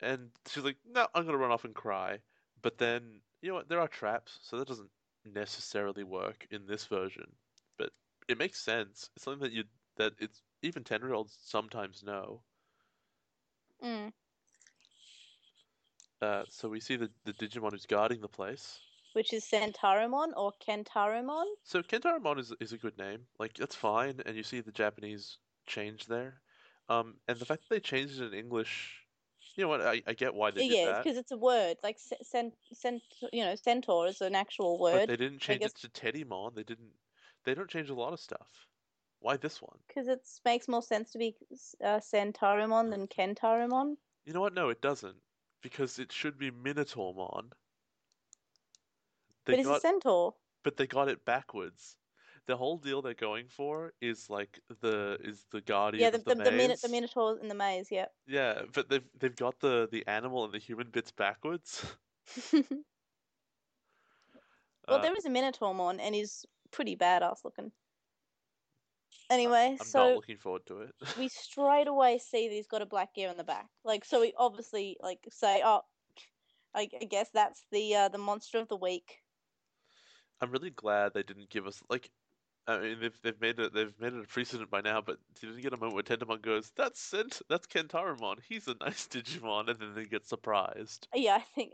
And she's like, no, I'm gonna run off and cry. But then, you know what? There are traps, so that doesn't necessarily work in this version. But it makes sense. It's something that you that it's even ten year olds sometimes know. mm. Uh, so we see the the Digimon who's guarding the place. which is Centarumon or Kentarumon? So Kentarumon is is a good name. Like that's fine, and you see the Japanese change there. Um, and the fact that they changed it in English, you know what? I, I get why they did yeah, because it's a word like cent, cent, you know, centaur is an actual word. but they didn't change guess- it to Teddymon. They didn't. They don't change a lot of stuff. Why this one? Because it makes more sense to be uh, Centarumon than Kentarumon. You know what? No, it doesn't. Because it should be Minotaurmon. They but it's got, a centaur. but they got it backwards. The whole deal they're going for is like the is the guardian Yeah, the the, the, the, the minotaur in the maze. Yep. Yeah, but they've they've got the the animal and the human bits backwards. well, Uh, there is a Minotaurmon, and he's pretty badass looking. Anyway, I'm so not looking forward to it. we straight away see that he's got a black gear in the back. Like, so we obviously like say, oh, I, I guess that's the uh, the monster of the week. I'm really glad they didn't give us like. I mean, they've they've made it they've made it a precedent by now, but you didn't get a moment where Tentomon goes, "That's Cent, that's Kentarumon. He's a nice Digimon," and then they get surprised. Yeah, I think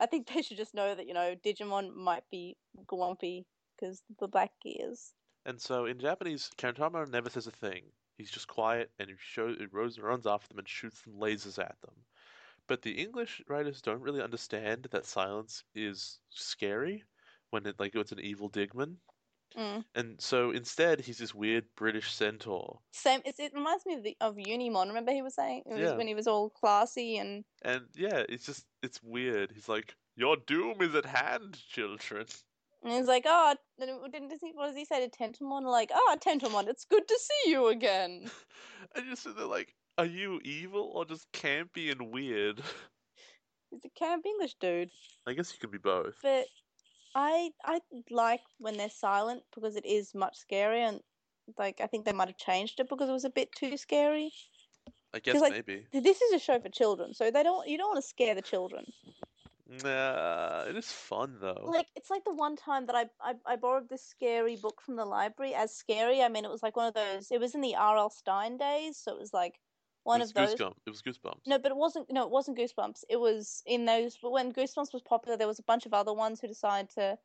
I think they should just know that you know Digimon might be grumpy because the black gears. And so in Japanese, Kentarumon never says a thing. He's just quiet, and he shows he runs runs after them and shoots some lasers at them. But the English writers don't really understand that silence is scary when it like it's an evil Digimon. Mm. And so instead, he's this weird British centaur. Same. It reminds me of the of Unimon. Remember he was saying it was Yeah. when he was all classy and And yeah, it's just it's weird. He's like, "Your doom is at hand, children." and he's like, oh, didn't he, what does he say to Tentomon? Like, oh, Tentomon, it's good to see you again. And sitting there like, "Are you evil or just campy and weird?" He's a camp English dude. I guess you could be both. But I I like when they're silent because it is much scarier and like I think they might have changed it because it was a bit too scary. I guess like, maybe. This is a show for children, so they don't. You don't want to scare the children. Nah, it is fun though. Like it's like the one time that I, I I borrowed this scary book from the library. As scary, I mean, it was like one of those. It was in the R.L. Stine days, so it was like one it was of those. Goosebumps. It was Goosebumps. No, but it wasn't. No, it wasn't Goosebumps. It was in those. But when Goosebumps was popular, there was a bunch of other ones who decided to,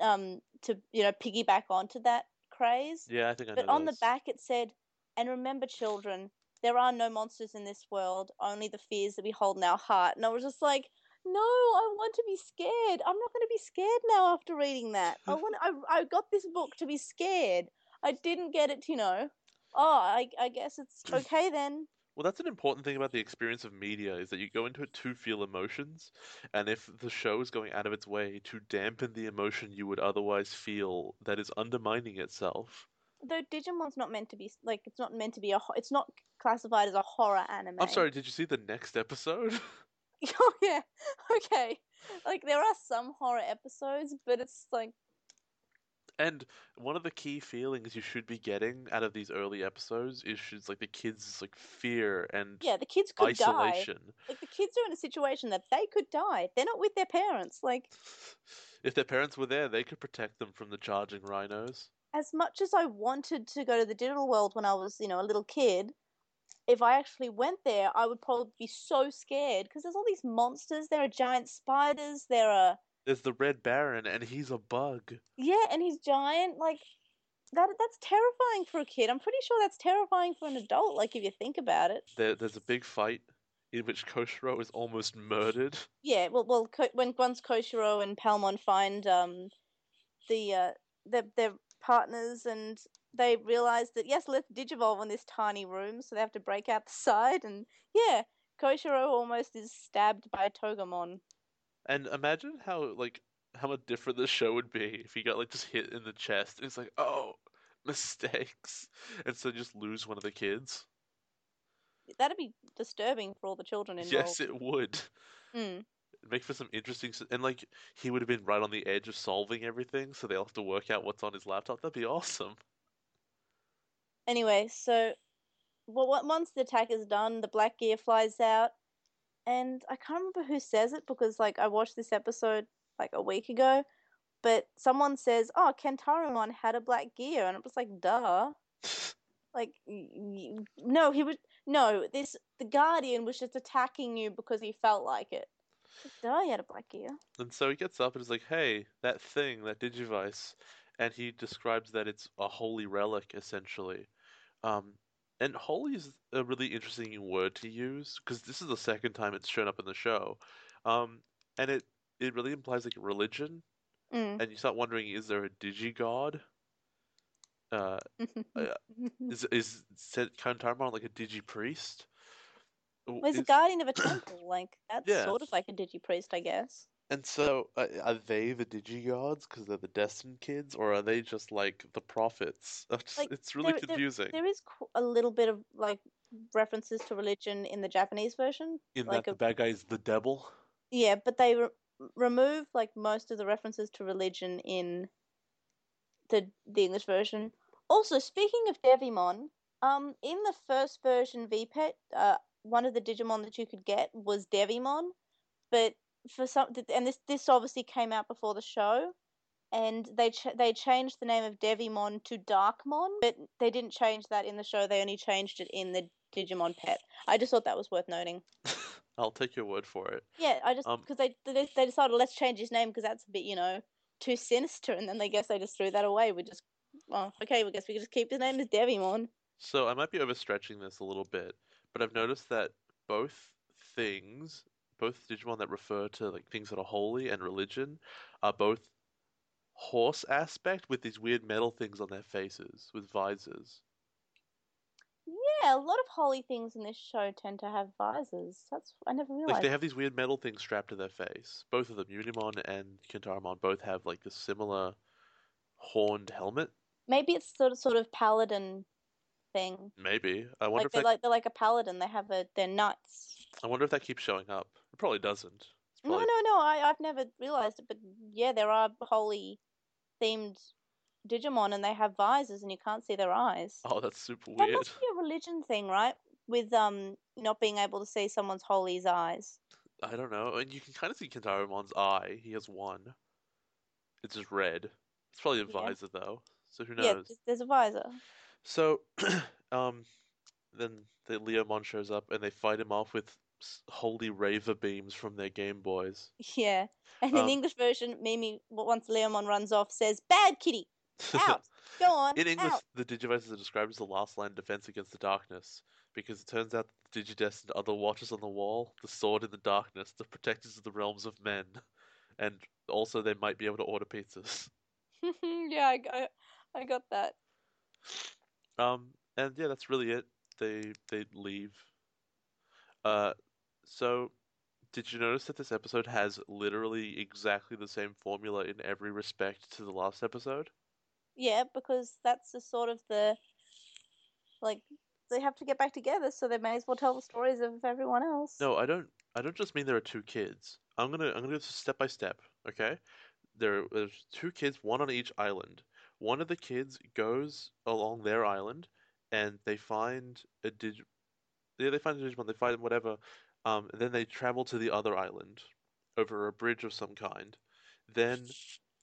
um, to you know piggyback onto that craze. Yeah, I think I know But on the back it said, "And remember, children, there are no monsters in this world. Only the fears that we hold in our heart." And I was just like, "No, I want to be scared. I'm not going to be scared now after reading that. I want. I I got this book to be scared. I didn't get it. You know. Oh, I I guess it's okay then." Well, that's an important thing about the experience of media is that you go into it to feel emotions, and if the show is going out of its way to dampen the emotion you would otherwise feel that is undermining itself. Though Digimon's not meant to be like it's not meant to be a. ho- It's not classified as a horror anime. I'm sorry, did you see the next episode? Oh yeah. Okay. Like there are some horror episodes, but it's like And one of the key feelings you should be getting out of these early episodes is like the kids' like fear and yeah, the kids could die. isolation. Like the kids are in a situation that they could die. They're not with their parents. Like If their parents were there, they could protect them from the charging rhinos. as much as I wanted to go to the digital world when I was, you know, a little kid, if I actually went there, I would probably be so scared because there's all these monsters. There are giant spiders. There are There's the Red Baron, and he's a bug. yeah, and he's giant. Like that. That's terrifying for a kid. I'm pretty sure that's terrifying for an adult. Like if you think about it. There, there's a big fight in which Koshiro is almost murdered. Yeah, well, well, when once Koshiro and Palmon find um the uh their their partners and they realize that yes, let's digivolve in this tiny room, so they have to break out the side and yeah, Koshiro almost is stabbed by Togemon. And imagine how like how much different the show would be if he got like just hit in the chest. And it's like, oh, mistakes, and so just lose one of the kids. That'd be disturbing for all the children involved. Yes, it would. Mm. Make for some interesting and like he would have been right on the edge of solving everything, so they'll have to work out what's on his laptop. That'd be awesome. Anyway, so well, what- once the attack is done, the black gear flies out, and I can't remember who says it because like I watched this episode like a week ago, but someone says, "Oh, Kentarumon had a black gear," and it was like, "Duh." Like, no, he was no. This the Guardian was just attacking you because he felt like it. Duh, he had a black gear. And so he gets up and is like, "Hey, that thing, that Digivice," and he describes that it's a holy relic, essentially. Um, and holy is a really interesting word to use because this is the second time it's shown up in the show. Um, and it it really implies like religion, Mm. and you start wondering, is there a digigod? Uh, is is Sen- Kentarumon like a digi priest? well, he's a guardian of a temple. Like that's Yeah. sort of like a digi priest, I guess. And so, uh, are they the Digigods because they're the destined kids, or are they just like the prophets? It's, Like, it's really there- there- confusing. There is qu- a little bit of like references to religion in the Japanese version. In like that a- the bad guy is the devil. Yeah, but they re- remove like most of the references to religion in the the English version. Also, speaking of Devimon, um, in the first version VPET, uh, one of the Digimon that you could get was Devimon, but for some, and this this obviously came out before the show, and they ch- they changed the name of Devimon to Darkmon, but they didn't change that in the show. They only changed it in the Digimon Pet. I just thought that was worth noting. I'll take your word for it. Yeah, I just Um, because they, they they decided let's change his name because that's a bit you know too sinister, and then they guess they just threw that away. We just well, okay, we guess we can just keep his name as Devimon. So I might be overstretching this a little bit, but I've noticed that both things, both Digimon that refer to like things that are holy and religion, are both horse aspect with these weird metal things on their faces with visors. Yeah, a lot of holy things in this show tend to have visors. That's I never realized. Like they have these weird metal things strapped to their face. Both of them, Unimon and Kentarumon, both have like this similar horned helmet. Maybe it's sort of sort of paladin thing. Maybe. I wonder Like if they're that, like they're like a paladin. They have a they're nuts. I wonder if that keeps showing up. It probably doesn't. It's No, no, no. I I've never realized it, but yeah, there are holy themed Digimon, and they have visors, and you can't see their eyes. Oh, that's super weird. That must be a religion thing, right? with um not being able to see someone's Holy's eyes. I don't know. And you can kind of see Kentarumon's eye. He has one. It's just red. It's probably a Yeah. visor though. So who knows? th- there's a visor. So, um, then the Leomon shows up and they fight him off with holy raver beams from their Game Boys. Yeah, and in Um, the English version, Mimi once Leomon runs off says, "Bad kitty, out, go on, In English, out." the Digivices are described as the last line of defense against the darkness, because it turns out that the Digidestined are the watchers on the wall, the sword in the darkness, the protectors of the realms of men, and also they might be able to order pizzas. yeah, I, got- I got that. Um, and yeah, that's really it. They they leave. Uh, so did you notice that this episode has literally exactly the same formula in every respect to the last episode? Yeah, because that's the sort of the like they have to get back together, so they may as well tell the stories of everyone else. No, I don't. I don't just mean there are two kids. I'm gonna I'm gonna go step by step. Okay, there there's two kids, one on each island. One of the kids goes along their island, and they find a dig. Yeah, they find a Digimon. They find them, whatever. Um, and then they travel to the other island over a bridge of some kind. Then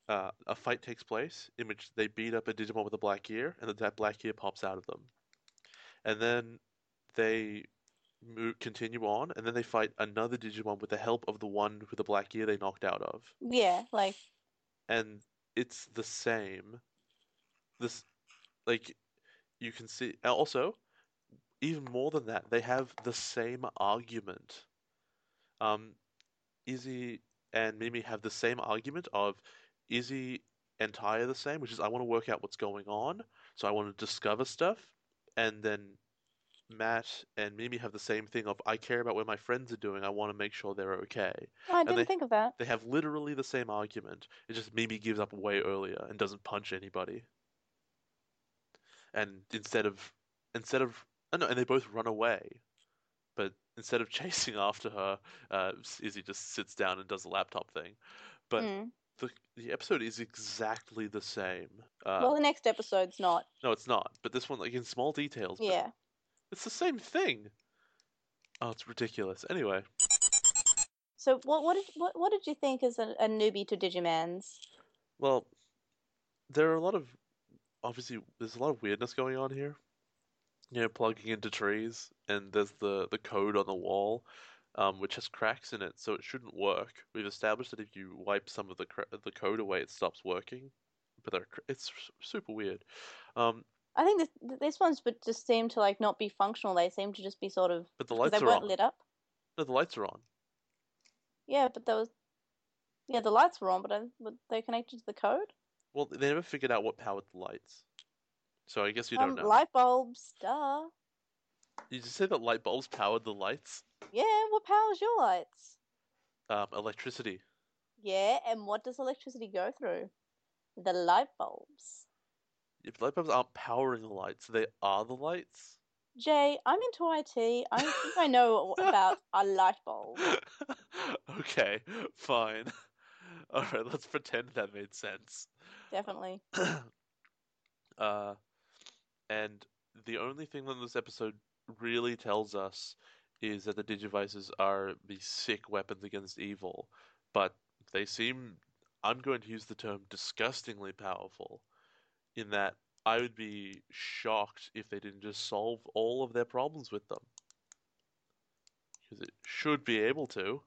uh, a fight takes place in which they beat up a Digimon with a black gear, and that black gear pops out of them. And then they move, continue on, and then they fight another Digimon with the help of the one with the black gear they knocked out of. Yeah, like And it's the same. This, like, you can see. Also, even more than that, they have the same argument. Um, Izzy and Mimi have the same argument of Izzy and Tai are the same, which is I want to work out what's going on, so I want to discover stuff, and then Matt and Mimi have the same thing of I care about what my friends are doing, I want to make sure they're okay. oh, I didn't they- think of that. They have literally the same argument. It's just Mimi gives up way earlier and doesn't punch anybody. And instead of instead of oh no, and they both run away. But instead of chasing after her, uh, Izzy just sits down and does a laptop thing. But Mm. the the episode is exactly the same. Uh, well, the next episode's not. no, it's not. But this one, like in small details, but Yeah. it's the same thing. Oh, it's ridiculous. Anyway, So what what did what, what did you think as a, a newbie to Digimans? Well, there are a lot of obviously there's a lot of weirdness going on here. You know, plugging into trees, and there's the the code on the wall, um, which has cracks in it, so it shouldn't work. We've established that if you wipe some of the cra- the code away, it stops working. But there cr- it's super weird. Um, I think this this one's but just seem to like not be functional. They seem to just be sort of but the lights they are weren't on. lit up. No, the lights are on. Yeah, but there was yeah the lights were on, but I, but they connected to the code. Well, they never figured out what powered the lights. So I guess you don't um, know. light bulbs, duh. You just say that light bulbs powered the lights? Yeah, what powers your lights? Um, electricity. Yeah, and what does electricity go through? The light bulbs. If light bulbs aren't powering the lights, they are the lights. Jay, I'm into IT. I think I know about a light bulb. okay, fine. All right, let's pretend that made sense. Definitely. uh, and the only thing that this episode really tells us is that the Digivices are the sick weapons against evil, but they seem, I'm going to use the term disgustingly powerful, in that I would be shocked if they didn't just solve all of their problems with them. Because it should be able to.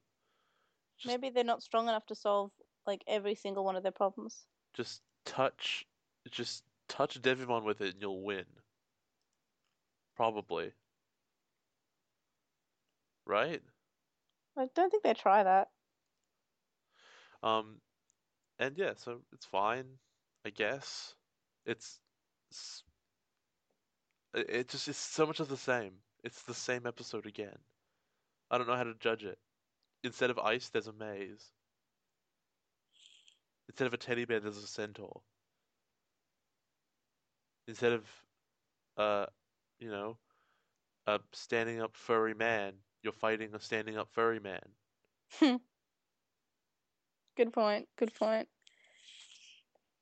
Just, Maybe they're not strong enough to solve like every single one of their problems. just touch, just touch Devimon with it and you'll win. Probably. Right? I don't think they try that. Um, and yeah, so it's fine, I guess. It's, s- it, it just is so much of the same. It's the same episode again. I don't know how to judge it. Instead of ice, there's a maze. Instead of a teddy bear, there's a centaur. Instead of, uh, you know, a standing up furry man, you're fighting a standing up furry man. Good point. Good point.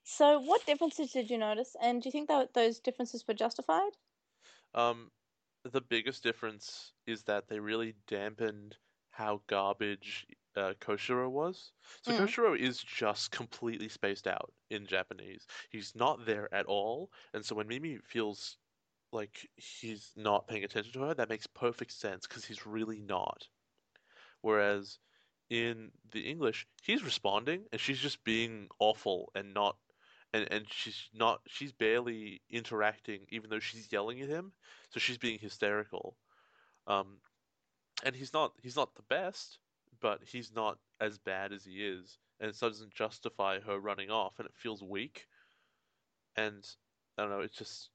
So, what differences did you notice, and do you think that those differences were justified? Um, the biggest difference is that they really dampened how garbage uh, Koshiro was. So Mm. Koshiro is just completely spaced out in Japanese. He's not there at all, and so when Mimi feels like he's not paying attention to her, that makes perfect sense because he's really not. Whereas in the English, he's responding and she's just being awful and not and, and she's not she's barely interacting even though she's yelling at him, so she's being hysterical. Um and he's not he's not the best, but he's not as bad as he is, and so doesn't justify her running off and it feels weak. And I don't know, it's just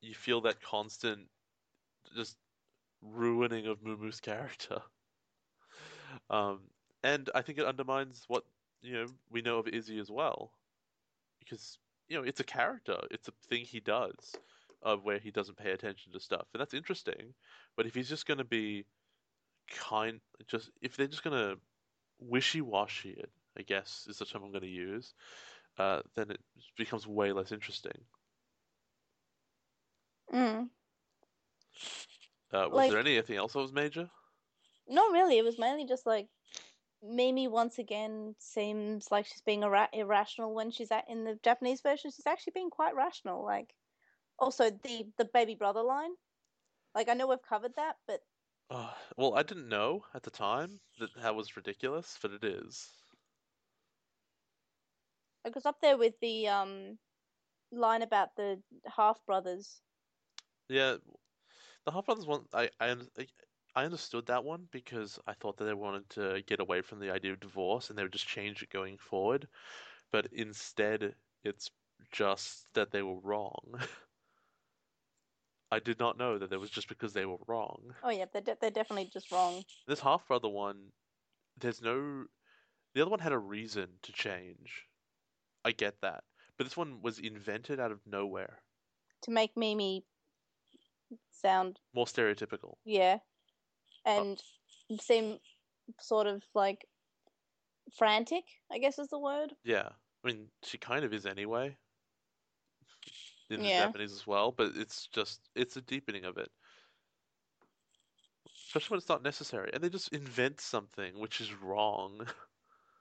you feel that constant just ruining of Mumu's character. Um, and I think it undermines what you know we know of Izzy as well, because you know it's a character, it's a thing he does, of where he doesn't pay attention to stuff, and that's interesting. But if he's just going to be kind, just if they're just going to wishy-washy it, I guess is the term I'm to use, uh, then it becomes way less interesting. Mm. Uh, was Like- there anything else that was major? Not really. It was mainly just like Mimi once again seems like she's being ira- irrational when she's at in the Japanese version. She's actually being quite rational. Like, also the the baby brother line. Like I know we've covered that, but Uh, well, I didn't know at the time that that was ridiculous, but it is. it was up there with the um line about the half brothers. Yeah, the Half Brothers one, I, I, I- I understood that one because I thought that they wanted to get away from the idea of divorce and they would just change it going forward. But instead, it's just that they were wrong. I did not know that it was just because they were wrong. Oh yeah, they're de- they're definitely just wrong. This half brother one, there's no. The other one had a reason to change. I get that. But this one was invented out of nowhere. To make Mimi sound More stereotypical. yeah, uh, and seem sort of like frantic. I guess is the word. Yeah. I mean, she kind of is anyway. In the Japanese as well, but it's just, it's a deepening of it. Especially when it's not necessary. And they just invent something which is wrong.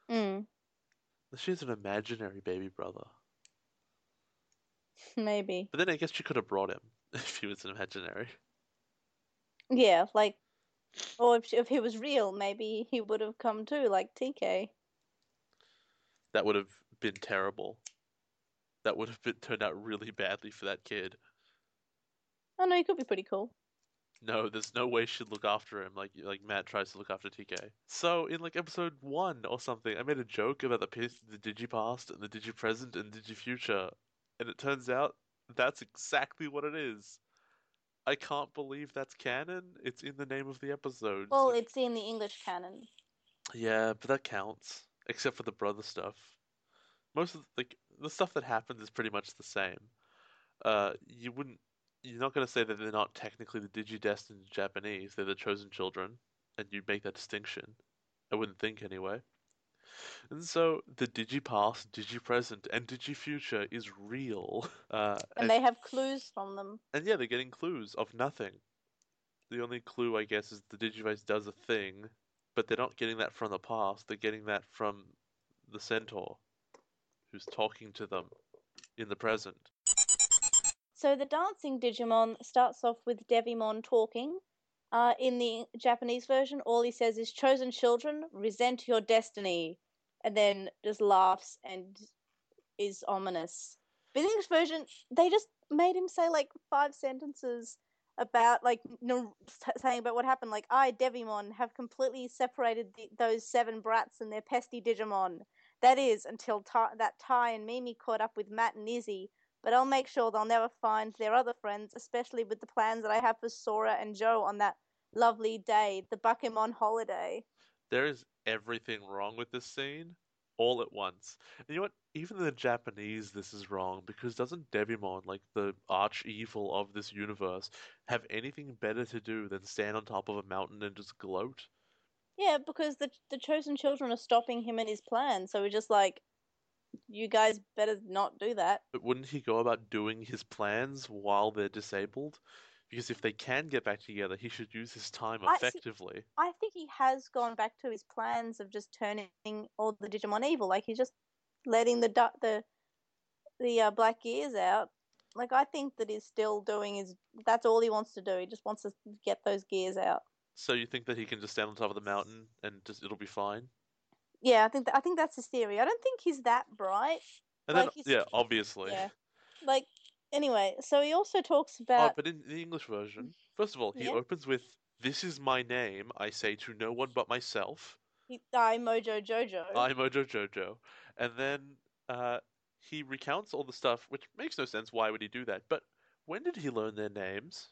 Mm, She has an imaginary baby brother. maybe. But then I guess she could have brought him if he was an imaginary. Yeah, like, or if she, if he was real, maybe he would have come too, like TK. That would have been terrible. That would have been turned out really badly for that kid. Oh no, he could be pretty cool. No, there's no way she'd look after him like like Matt tries to look after TK. So in like episode one or something, I made a joke about the past, the digipast and the digipresent and digifuture, and it turns out that's exactly what it is. I can't believe that's canon. It's in the name of the episode. Well, it's in the English canon. Yeah, but that counts, except for the brother stuff. Most of like the stuff that happens is pretty much the same. Uh, you wouldn't, you're not gonna say that they're not technically the Digidestined Japanese. They're the chosen children, and you make that distinction. I wouldn't think anyway. And so the Digipast, Digipresent, and Digifuture is real. Uh, And they have clues from them. and yeah, they're getting clues of nothing. The only clue, I guess, is the Digivice does a thing, but they're not getting that from the past. They're getting that from the Centaur, who's talking to them in the present. So the dancing Digimon starts off with Devimon talking. Uh, in the Japanese version, all he says is "chosen children, resent your destiny," and then just laughs and is ominous. But the English version, they just made him say like five sentences about like saying about what happened. Like I, Devimon, have completely separated the, those seven brats and their pesty Digimon. That is until Ta- that Tai and Mimi caught up with Matt and Izzy but I'll make sure they'll never find their other friends, especially with the plans that I have for Sora and Joe on that lovely day, the Bakemon holiday. There is everything wrong with this scene all at once. And you know what? Even in the Japanese, this is wrong because doesn't Devimon, like the arch evil of this universe, have anything better to do than stand on top of a mountain and just gloat? Yeah, because the the chosen children are stopping him and his plan, so we're just like, you guys better not do that. But wouldn't he go about doing his plans while they're disabled? Because if they can get back together, he should use his time I see- effectively. I think he has gone back to his plans of just turning all the Digimon evil. Like he's just letting the the the uh, black gears out. Like I think that he's still doing his. That's all he wants to do. He just wants to get those gears out. So you think that he can just stand on top of the mountain and just it'll be fine? Yeah, I think th- I think that's his theory. I don't think he's that bright. And Like then yeah, obviously. Yeah. Like anyway, so he also talks Oh, about but in the English version, first of all, he Yeah. opens with "This is my name. I say to no one but myself. he, I Mojo Jojo. I Mojo Jojo," and then uh, he recounts all the stuff, which makes no sense. Why would he do that? But when did he learn their names?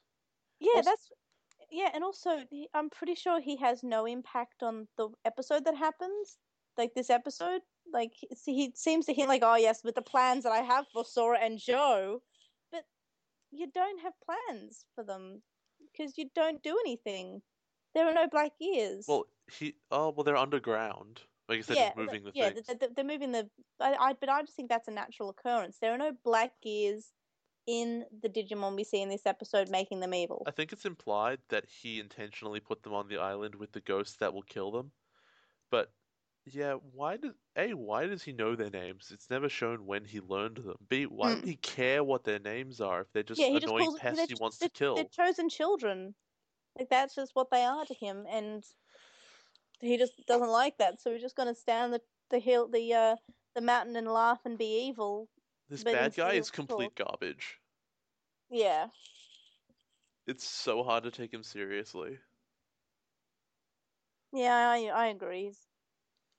Yeah, Also- that's yeah, and also he- I'm pretty sure he has no impact on the episode that happens. Like this episode, like he he seems to hint like, oh yes, with the plans that I have for Sora and Joe, but you don't have plans for them because you don't do anything. There are no black gears. Well, he oh well, they're underground. I guess they're yeah, moving the yeah, things. th- th- they're moving the. I, I, but I just think that's a natural occurrence. There are no black gears in the Digimon we see in this episode, making them evil. I think it's implied that he intentionally put them on the island with the ghosts that will kill them. But yeah, why does A, why does he know their names? It's never shown when he learned them. B, why Mm. would he care what their names are if they're just yeah, he just annoying calls pests he wants to kill? They're chosen children. Like that's just what they are to him, and he just doesn't like that. So he's just gonna stand the the hill, the uh, the mountain, and laugh and be evil. This but bad guy is complete garbage. Yeah, It's so hard to take him seriously. yeah, I I agree.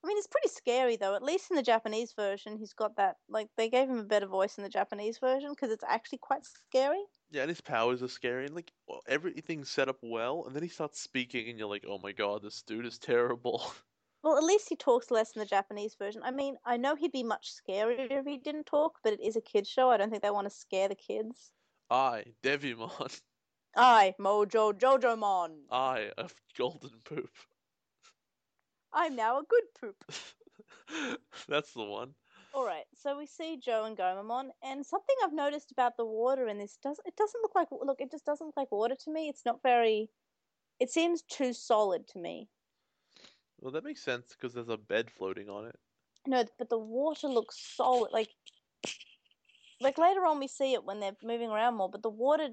I mean, it's pretty scary though. At least in the Japanese version, he's got that. Like they gave him a better voice in the Japanese version because it's actually quite scary. Yeah, and his powers are scary, and like well, everything's set up well, and then he starts speaking, and you're like, oh my god, this dude is terrible. Well, at least he talks less in the Japanese version. I mean, I know he'd be much scarier if he didn't talk, but it is a kids show. I don't think they want to scare the kids. I, Devimon, I, Mojo Jojo Jojomon. I, a golden poop. I'm now a good poop. That's the one. All right, so we see Joe and Gomamon, and something I've noticed about the water in this does it doesn't look like look it just doesn't look like water to me. It's not very. It seems too solid to me. Well, that makes sense because there's a bed floating on it. No, but the water looks solid. Like, like later on we see it when they're moving around more. But the water,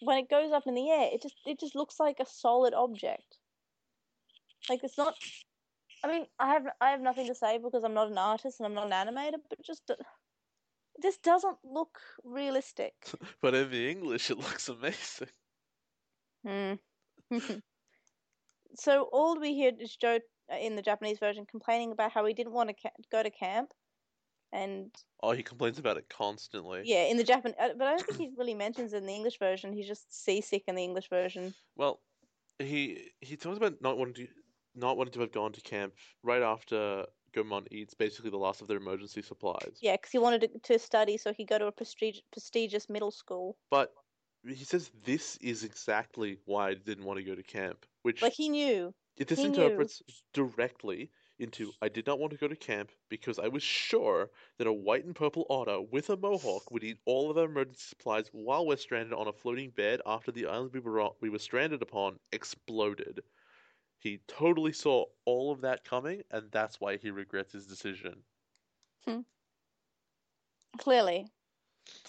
when it goes up in the air, it just it just looks like a solid object. Like it's not. I mean, I have I have nothing to say because I'm not an artist and I'm not an animator, but just this doesn't look realistic. But in the English, it looks amazing. Hmm. so all we hear is Joe in the Japanese version complaining about how he didn't want to ca- go to camp, and Oh, he complains about it constantly. yeah, in the Japan, uh, but I don't think he really mentions it in the English version. He's just seasick in the English version. Well, he he talks about not wanting to not wanting to have gone to camp right after Gomamon eats basically the last of their emergency supplies. Yeah, because he wanted to, to study so he could go to a prestige, prestigious middle school. But he says this is exactly why I didn't want to go to camp, which Like he knew. It this He knew. interprets directly into I did not want to go to camp because I was sure that a white and purple otter with a mohawk would eat all of our emergency supplies while we're stranded on a floating bed after the island we were on, we were stranded upon exploded. He totally saw all of that coming, and that's why he regrets his decision. Clearly.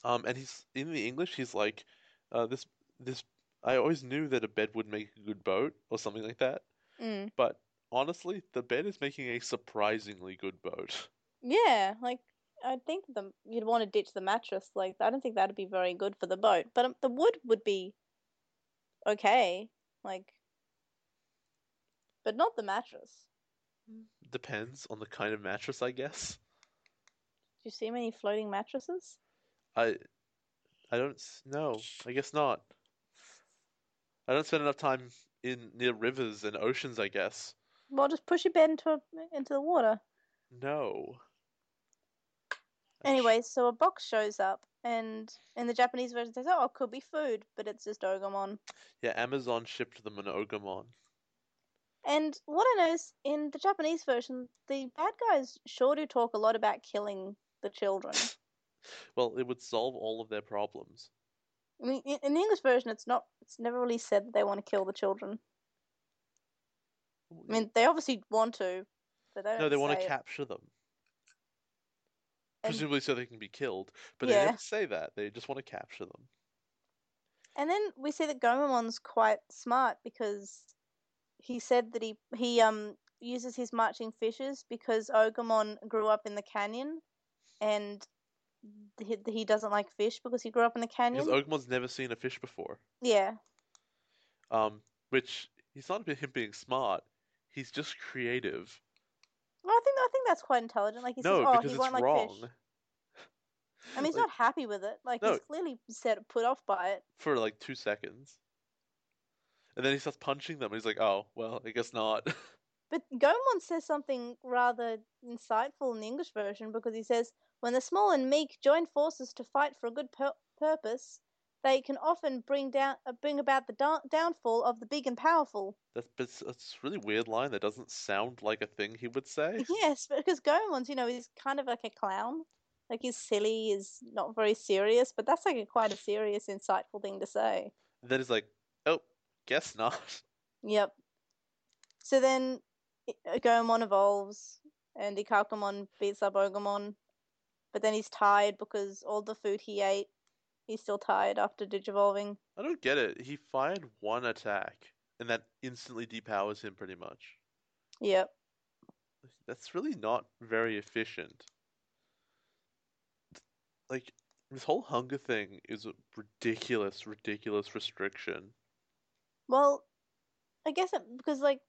Um, and he's in the English. He's like, uh, this this. I always knew that a bed would make a good boat, or something like that. Mm. But honestly, the bed is making a surprisingly good boat. Yeah, like I think the you'd want to ditch the mattress. Like I don't think that'd be very good for the boat, but um, the wood would be okay. Like, but not the mattress. Depends on the kind of mattress, I guess. Do you see many floating mattresses? I I don't know. I guess not. I don't spend enough time in near rivers and oceans, I guess. Well, just push your bed into a, into the water. No. Anyway, so a box shows up, and in the Japanese version, says, "Oh, it could be food," but it's just Ogremon. Yeah, Amazon shipped them an Ogremon. And what I noticed in the Japanese version, the bad guys sure do talk a lot about killing the children. Well, it would solve all of their problems. I mean, in, the English version, it's not. It's never really said that they want to kill the children. I mean, they obviously want to, but they don't no, they want to it. capture them, And- presumably so they can be killed. But they Yeah. never say that. They just want to capture them. And then we see that Gomamon's quite smart because he said that he he um uses his marching fishes because Ogremon grew up in the canyon, and he, he doesn't like fish because he grew up in the canyon. Because Ogremon's never seen a fish before. yeah, Um, which he's not him being smart. He's just creative. well, I think I think that's quite intelligent. Like he no, says, oh, he won't like wrong. fish. I mean, he's Like, not happy with it. Like No. he's clearly set put off by it. for like two seconds. And then he starts punching them, and he's like, "Oh, well, I guess not." But Gomamon says something rather insightful in the English version because he says, when the small and meek join forces to fight for a good pur- purpose, they can often bring down uh, bring about the da- downfall of the big and powerful. That's it's a really weird line that doesn't sound like a thing he would say. Yes, because Gomamon's, you know, he's kind of like a clown. Like he's silly, he's not very serious, but that's like a quite a serious, insightful thing to say. And then he's like, "Oh, guess not." Yep. So then Gomamon evolves and Ikkakumon beats up Ogremon, but then he's tired because all the food he ate, he's still tired after digivolving. I don't get it. He fired one attack, and that instantly depowers him pretty much. Yep. That's really not very efficient. Like, this whole hunger thing is a ridiculous, ridiculous restriction. Well, I guess it, because like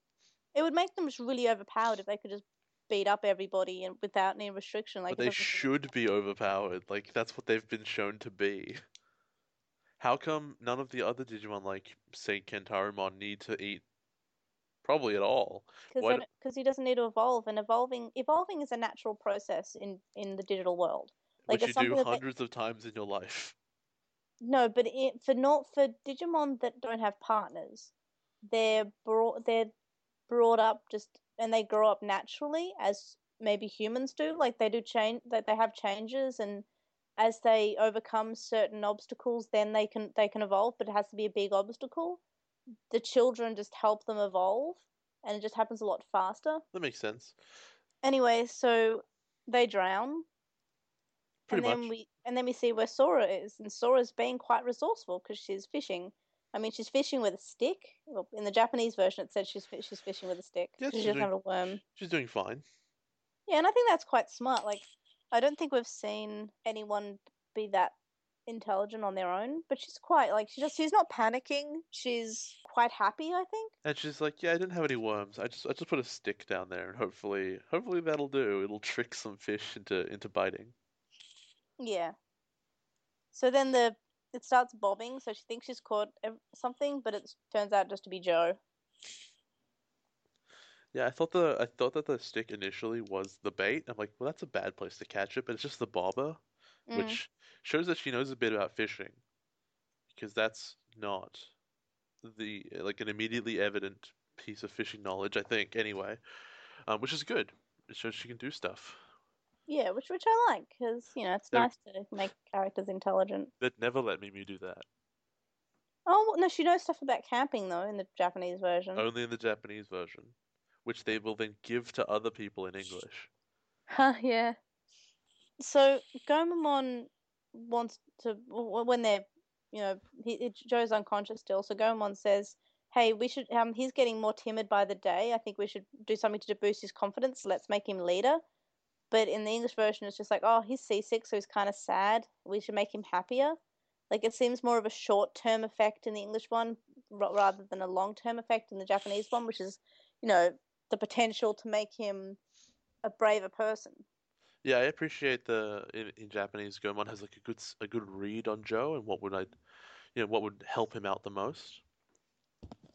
it would make them just really overpowered if they could just beat up everybody and without any restriction. Like But they should be overpowered. Like, that's what they've been shown to be. How come none of the other Digimon, like, say, Kentarumon, need to eat probably at all? because Why they don't- 'cause he doesn't need to evolve, and evolving evolving is a natural process in in the digital world. Like Which you do they- hundreds of times in your life. No, but it, for not for Digimon that don't have partners, they're brought they're brought up just and they grow up naturally as maybe humans do. Like they do change that they have changes and as they overcome certain obstacles, then they can they can evolve. But it has to be a big obstacle. The children just help them evolve, and it just happens a lot faster. That makes sense. Anyway, so they drown, Pretty and then much. we and then we see where Sora is, and Sora's being quite resourceful because she's fishing. I mean, she's fishing with a stick. Well, in the Japanese version, it said she's she's fishing with a stick. Yeah, she's she doesn't doing- have a worm. She's doing fine. Yeah, and I think that's quite smart. Like, I don't think we've seen anyone be that intelligent on their own, but she's quite like she just she's not panicking. She's quite happy. I think. And she's like, "Yeah, I didn't have any worms. I just I just put a stick down there, and hopefully hopefully that'll do. It'll trick some fish into into biting." Yeah. So then the it starts bobbing, so she thinks she's caught something, but it turns out just to be Joe. Yeah, I thought the I thought that the stick initially was the bait. I'm like, well, that's a bad place to catch it, but it's just the bobber, Mm. which shows that she knows a bit about fishing, because that's not the like an immediately evident piece of fishing knowledge, I think. Anyway, um, which is good. It shows she can do stuff. Yeah, which which I like because you know it's They're- nice to make characters intelligent. They'd never let Mimi do that. Oh well, no, she knows stuff about camping though in the Japanese version. Only in the Japanese version, which they will then give to other people in English. Huh, yeah. So Gomamon wants to w- when they're you know he, it, Joe's unconscious still. So Gomamon says, "Hey, we should um he's getting more timid by the day. I think we should do something to boost his confidence. Let's make him leader." But in the English version, it's just like, "Oh, he's seasick, so he's kind of sad. We should make him happier." Like it seems more of a short-term effect in the English one ra- rather than a long-term effect in the Japanese one, which is, you know, the potential to make him a braver person. Yeah, I appreciate the in, in Japanese Gomamon has like a good a good read on Joe and what would I, you know, what would help him out the most.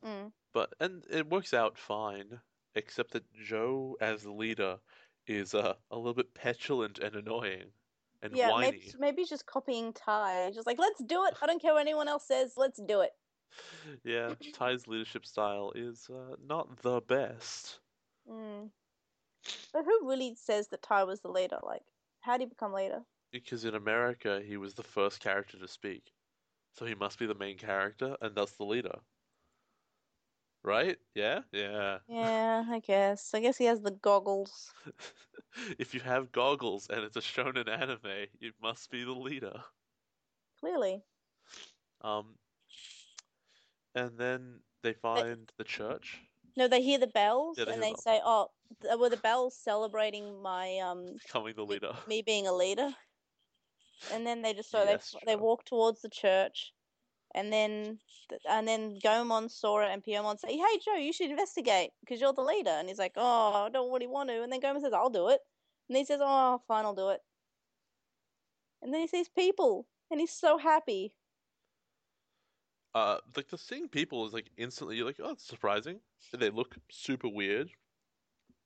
Mm. But and it works out fine, except that Joe as the leader is uh, a little bit petulant and annoying and Yeah, whiny. maybe maybe he's just copying Tai. Just like, let's do it. I don't care what anyone else says. Let's do it. Yeah, Tai's leadership style is uh, not the best. Mm. But who really says that Tai was the leader? Like, how did he become leader? Because in America, he was the first character to speak. So he must be the main character and thus the leader. Right? Yeah? Yeah. Yeah, I guess. I guess he has the goggles. if you have goggles and it's a shonen anime, it must be the leader. Clearly. Um, and then they find the church. No, they hear the bells Yeah, they and they the say, "Oh, were the bells celebrating my um Becoming the leader. me being a leader?" And then they just so Yes, they they walk towards the church, and then th- and then Gomamon, Sora, and Piyomon say, "Hey, Joe, you should investigate because you're the leader." And he's like, "Oh, I don't really want to." And then Gomamon says, "I'll do it." And he says, "Oh, fine, I'll do it." And then he sees people, and he's so happy. Uh, like the seeing people is like instantly you're like, oh, it's surprising. And they look super weird,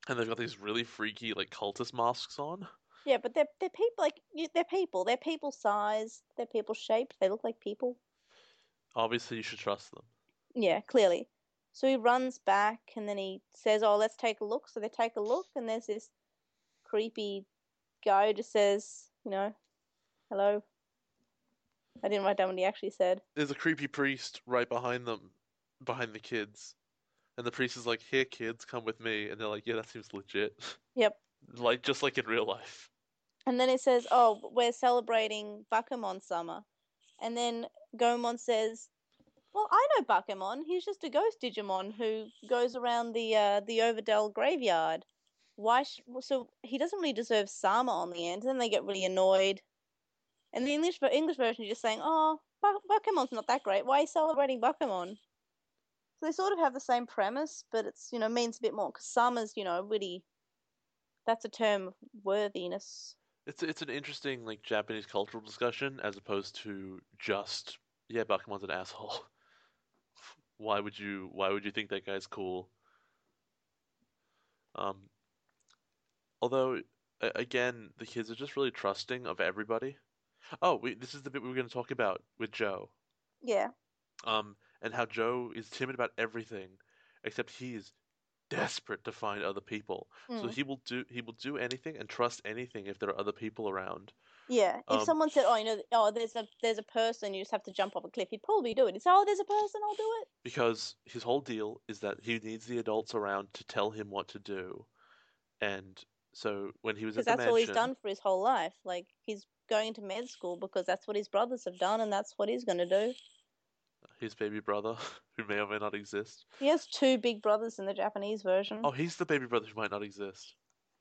and they've got these really freaky like cultist masks on. Yeah, but they're they're people like you- they're people. They're people size. They're people shaped. They look like people. Obviously, you should trust them. Yeah, clearly. So he runs back and then he says, "Oh, let's take a look." So they take a look, and there's this creepy guy who just says, "You know, hello." I didn't write down what he actually said. There's a creepy priest right behind them, behind the kids, and the priest is like, "Here, kids, come with me," and they're like, "Yeah, that seems legit." Yep. Like just like in real life. And then it says, "Oh, we're celebrating Bakemon Sama." And then Gomamon says, "Well, I know Bakemon. He's just a ghost Digimon who goes around the uh, the Overdell graveyard. Why? Sh- so he doesn't really deserve Sama on the end." And then they get really annoyed. And the English English version is just saying, "Oh, Ba- Bakemon's not that great. Why are you celebrating Bakemon?" So they sort of have the same premise, but it's you know means a bit more because Sama's you know really. That's a term of worthiness. It's it's an interesting like Japanese cultural discussion as opposed to just yeah, Bakemon's an asshole. Why would you why would you think that guy's cool? Um although again, the kids are just really trusting of everybody. Oh, we, this is the bit we were going to talk about with Joe. Yeah. Um and how Joe is timid about everything except he is desperate to find other people. So Mm. he will do he will do anything and trust anything if there are other people around. Yeah, if Um, someone said, "Oh, you know, oh, there's a there's a person, you just have to jump off a cliff," he'd probably do it. He'd say, "Oh, there's a person, I'll do it." because his whole deal is that he needs the adults around to tell him what to do. And so when he was Because at the that's all he's done for his whole life. Like he's going to med school because that's what his brothers have done, and that's what he's going to do. His baby brother, who may or may not exist. He has two big brothers in the Japanese version. Oh, he's the baby brother who might not exist.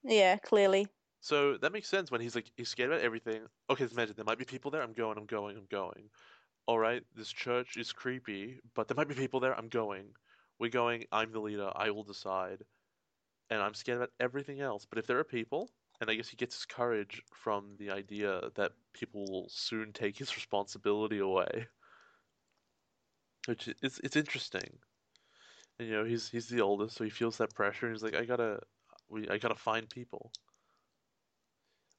Yeah, clearly. So that makes sense when he's like he's scared about everything. Okay, let's imagine there might be people there. I'm going. I'm going. I'm going. All right, this church is creepy, but there might be people there. I'm going. We're going. I'm the leader. I will decide. And I'm scared about everything else. But if there are people, and I guess he gets his courage from the idea that people will soon take his responsibility away, which is it's interesting. And, you know, he's he's the oldest, so he feels that pressure, and he's like, I gotta, we, I gotta find people.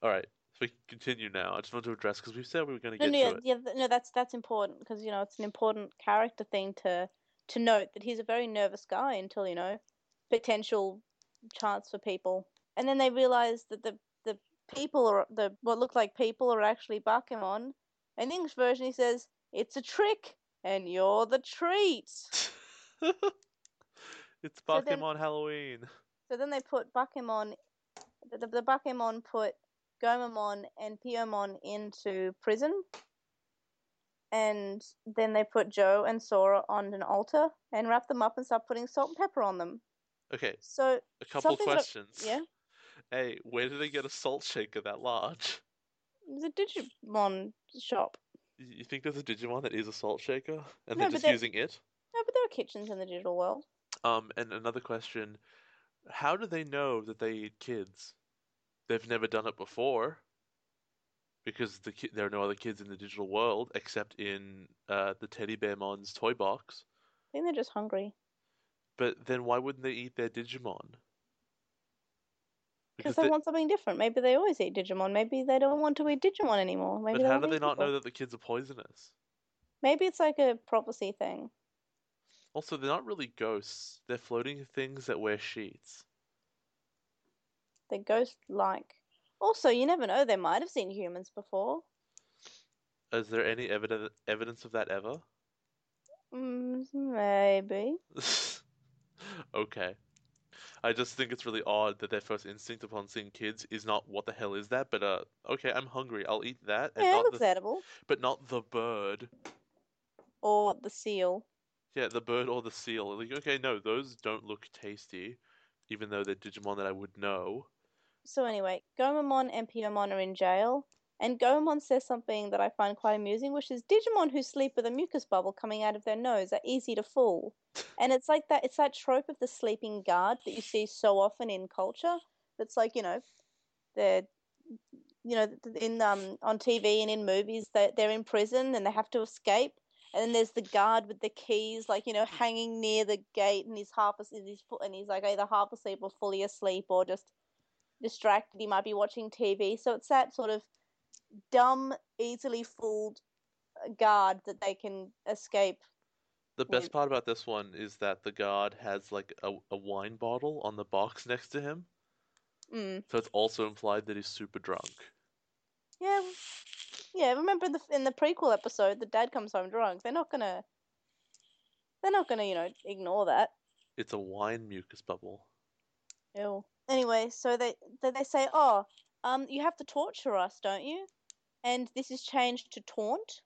All right, so we can continue now. I just want to address because we said we were going to No, get no, yeah, to it. yeah, no, that's that's important because you know it's an important character thing to to note that he's a very nervous guy until you know potential chance for people, and then they realize that the the people or the what look like people are actually Bakemon. In the English version, he says it's a trick and you're the treat. it's So Pokemon Halloween. So then they put Bakemon, the, the, put Gomamon and Piyomon into prison. And then they put Joe and Sora on an altar and wrap them up and start putting salt and pepper on them. Okay, So, a couple questions. yeah, Hey, where did they get a salt shaker that large? it's a Digimon shop. You think there's a Digimon that is a salt shaker, and No, they're just using it? No, but there are kitchens in the digital world. Um, and another question: How do they know that they eat kids? They've never done it before, because the ki- there are no other kids in the digital world except in uh, the Teddy Bearmon's toy box. I think they're just hungry. But then why wouldn't they eat their Digimon? Because they they- want something different. Maybe they always eat Digimon. Maybe they don't want to eat Digimon anymore. Maybe but how do they not know that the kids are poisonous? Maybe it's like a prophecy thing. Also, they're not really ghosts. They're floating things that wear sheets. They're ghost like. Also, you never know, they might have seen humans before. Is there any evidence evidence of that ever? Mm, maybe. okay. I just think it's really odd that their first instinct upon seeing kids is not what the hell is that, but uh, okay, I'm hungry. I'll eat that, and Yeah, it not looks the, edible. but not the bird. Or the seal. Yeah, the bird or the seal. Like, okay, no, those don't look tasty, even though they're Digimon that I would know. So anyway, Gomamon and Piyomon are in jail, and Gomamon says something that I find quite amusing, which is Digimon who sleep with a mucus bubble coming out of their nose are easy to fool. And it's like that it's that trope of the sleeping guard that you see so often in culture. That's like, you know, they're you know, in um on TV and in movies that they're in prison and they have to escape. And then there's the guard with the keys, like you know, hanging near the gate, and he's half asleep, he's and he's like either half asleep or fully asleep, or just distracted. He might be watching TV. So it's that sort of dumb, easily fooled guard that they can escape. The best With- part about this one is that the guard has like a, a wine bottle on the box next to him, Mm. so it's also implied that he's super drunk. Yeah, yeah. Remember in the in the prequel episode, the dad comes home drunk. They're not gonna. They're not gonna, you know, ignore that. It's a wine mucus bubble. Ew. Anyway, so they then they say, "Oh, um, you have to torture us, don't you?" And this is changed to taunt.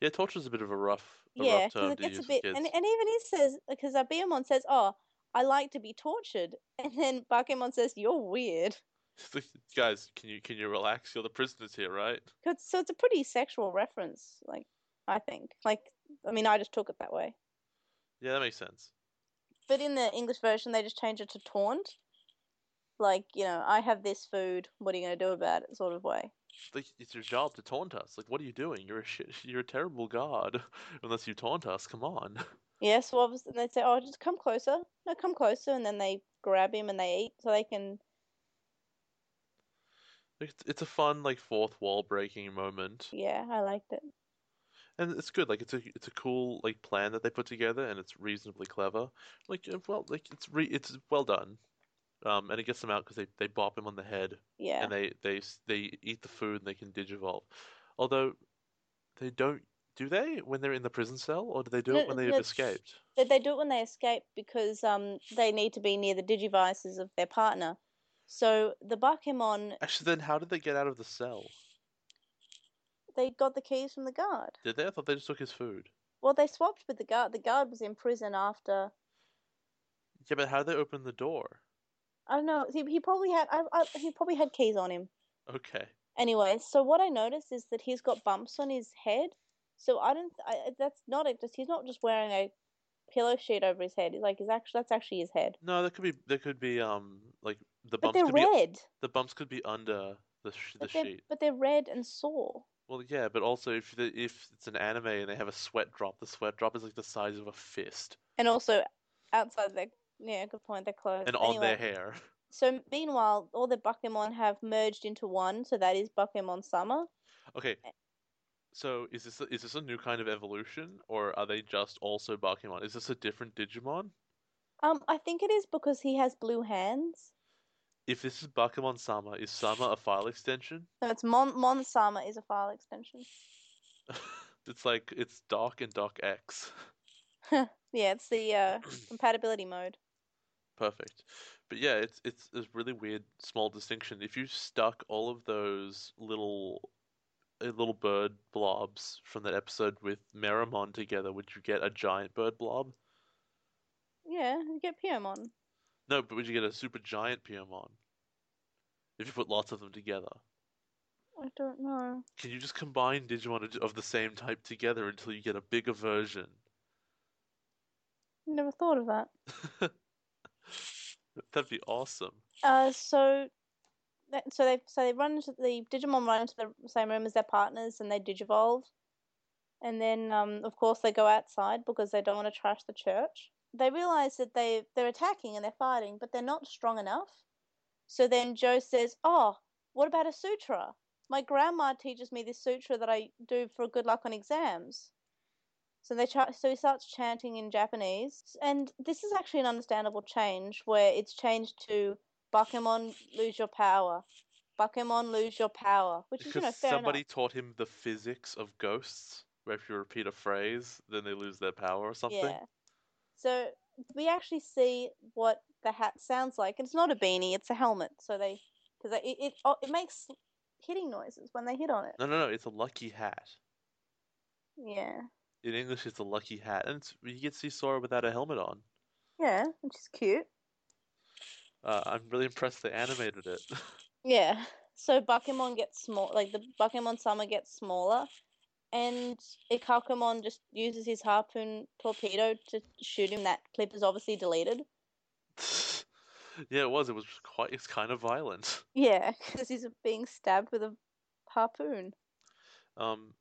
Yeah, torture's a bit of a rough, a yeah, rough term it gets a bit, and and even he says because Abiyamon says, "Oh, I like to be tortured," and then Bakemon says, "You're weird." Guys, can you can you relax? You're the prisoners here, right? 'Cause- so it's a pretty sexual reference, like I think. Like, I mean, I just took it that way. Yeah, that makes sense. But in the English version, they just change it to taunt. Like, you know, I have this food. What are you going to do about it? Sort of way. Like it's your job to taunt us. Like, what are you doing? You're a shit, you're a terrible god. Unless you taunt us, come on. Yeah, so obviously they say, "Oh, just come closer." No, come closer, and then they grab him and they eat, so they can. It's it's a fun like fourth wall breaking moment, Yeah, I liked it. and it's good. Like it's a it's a cool like plan that they put together, and it's reasonably clever. Like uh, well, like it's re it's well done. Um, and it gets them out because they they bop him on the head, Yeah, and they they they eat the food and they can digivolve. Although they don't. Do they when they're in the prison cell, or do they do No, it when they've escaped? they, they do it when they escape because um they need to be near the digivices of their partner. So the Bakemon, Actually, then how did they get out of the cell? they got the keys from the guard. Did they? I thought they just took his food. Well, they swapped with the guard. The guard was in prison after. Yeah, but how did they open the door? I don't know. He, he probably had. I, I, he probably had keys on him. Okay. Anyway, so what I noticed is that he's got bumps on his head. So I don't. I, that's not it. Just he's not just wearing a pillow sheet over his head. He's like he's actually that's actually his head. No, that could be. There could be um like the But bumps they're could be red. the bumps could be under the sh the But sheet. but they're red and sore. Well, yeah, but also if the, if it's an anime and they have a sweat drop, the sweat drop is like the size of a fist, And also outside their yeah, good point. Their clothes. and on their hair. so meanwhile, all the Bakemon have merged into one. So that is Bakemon Sama. Okay. So is this a, is this a new kind of evolution, or are they just also Bakemon? Is this a different Digimon? Um, I think it is because he has blue hands. If this is Bakemon Sama, is Sama a file extension? No, it's Mon Mon Sama is a file extension. It's like it's Doc and Doc X. Yeah, it's the uh, compatibility mode. Perfect. But yeah, it's it's a really weird small distinction. If you stuck all of those little uh, little bird blobs from that episode with Meramon together, would you get a giant bird blob? Yeah, you get Piyomon. No, but would you get a super giant Piyomon? If you put lots of them together. I don't know. Can you just combine Digimon of the same type together until you get a bigger version? Never thought of that. That'd be awesome. Uh, so, so they so they run into the Digimon run into the same room as their partners, and they digivolve. And then, um, of course, they go outside because they don't want to trash the church. They realize that they they're attacking and they're fighting, but they're not strong enough. So then Joe says, "Oh, what about a sutra? My grandma teaches me this sutra that I do for good luck on exams." So they ch- so he starts chanting in Japanese, and this is actually an understandable change where it's changed to Bakemon lose your power, Bakemon lose your power, which is you know Because fair somebody enough. taught him the physics of ghosts, where if you repeat a phrase, then they lose their power or something. Yeah. So we actually see what the hat sounds like. It's not a beanie; it's a helmet. So they, because it it oh, it makes hitting noises when they hit on it. No, no, no, it's a lucky hat. Yeah. In English, it's a lucky hat, and it's, you get to see Sora without a helmet on. Yeah, which is cute. Uh, I'm really impressed they animated it. Yeah. So Bakemon gets small, like the Bakemon Sama gets smaller, and Ikkakumon just uses his harpoon torpedo to shoot him. That clip is obviously deleted. yeah, it was. It was quite. It's kind of violent. Yeah, because he's being stabbed with a harpoon. Um,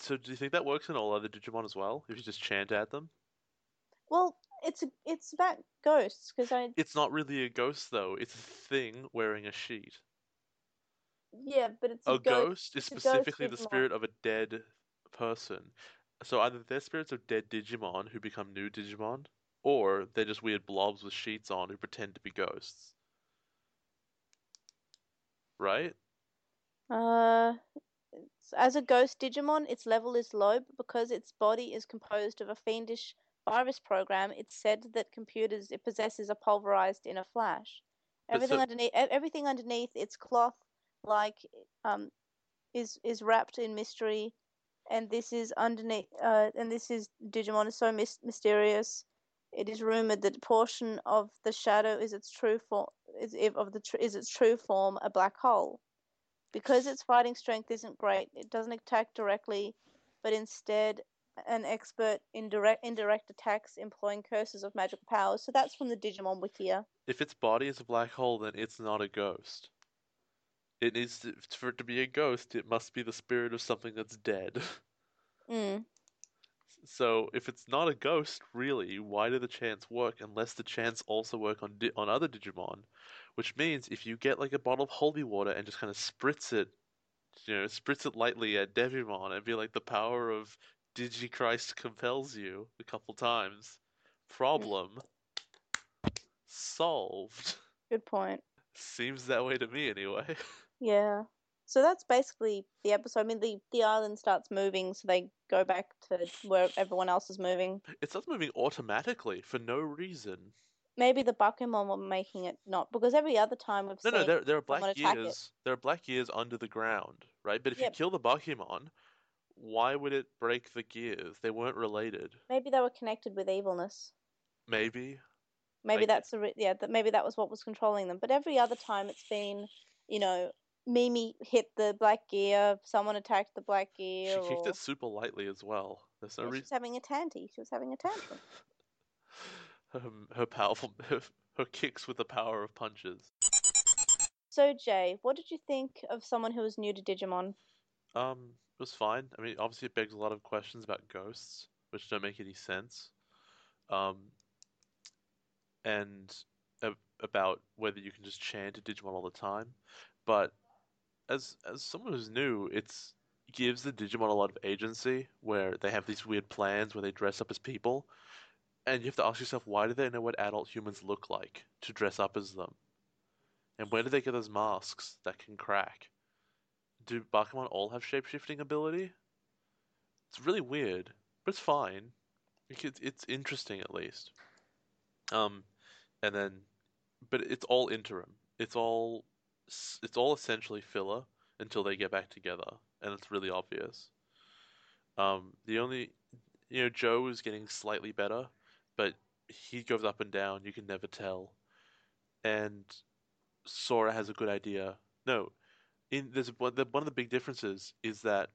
so do you think that works in all other Digimon as well? If you just chant at them? Well, it's it's about ghosts because I It's not really a ghost though. It's a thing wearing a sheet. yeah, but it's a, A ghost. ghost is a ghost specifically the spirit of a dead person. So either they're spirits of dead Digimon who become new Digimon, or they're just weird blobs with sheets on who pretend to be ghosts. Right? Uh, as a ghost Digimon, its level is low, but because its body is composed of a fiendish virus program, it's said that computers it possesses are pulverized in a flash. Everything so- underneath, everything underneath its cloth, like um, is is wrapped in mystery, and this is underneath. Uh, and this is Digimon is so mys- mysterious. It is rumored that a portion of the shadow is its true form. Is if of the tr- is its true form a black hole because its fighting strength isn't great, it doesn't attack directly, but instead an expert in direct indirect attacks employing curses of magical powers. So that's from the Digimon Wikia. If its body is a black hole, then it's not a ghost. It needs to, for it to be a ghost, it must be the spirit of something that's dead. Mm. So if it's not a ghost, really, why do the chants work unless the chants also work on di- on other Digimon? Which means if you get like a bottle of holy water and just kind of spritz it, you know, spritz it lightly at Devimon and be like the power of Digichrist compels you a couple times, problem solved. Good point. Seems that way to me anyway. Yeah. So that's basically the episode. I mean, the, the island starts moving, so they go back to where everyone else is moving. It starts moving automatically for no reason. Maybe the Bakemon were making it not because every other time we've No, seen no, there there are black gears. There are black gears under the ground, right? But if Yep. you kill the Bakemon, why would it break the gears? They weren't related. maybe they were connected with evilness. Maybe. Maybe Like- that's the re- yeah. That maybe that was what was controlling them. But every other time, it's been you know, Mimi hit the black gear, someone attacked the black gear. She gear, kicked or it super lightly as well. There's no Yeah, she reason. was having a tanty. She was having a tantrum. Her, her powerful her, her kicks with the power of punches. So Jay, what did you think of someone who was new to Digimon? Um, it was fine. I mean, obviously it begs a lot of questions about ghosts, which don't make any sense. Um, and about whether you can just chant a Digimon all the time. But as as someone who's new, it's gives the Digimon a lot of agency where they have these weird plans where they dress up as people. And you have to ask yourself, why do they know what adult humans look like to dress up as them? And where do they get those masks that can crack? Do Bakemon all have shapeshifting ability? It's really weird, but it's fine. It's it's interesting at least. Um, and then, but it's all interim. It's all it's all essentially filler until they get back together, and it's really obvious. Um, the only, you know, Joe is getting slightly better, but he goes up and down. You can never tell. And Sora has a good idea. No, in there's one the, one of the big differences is that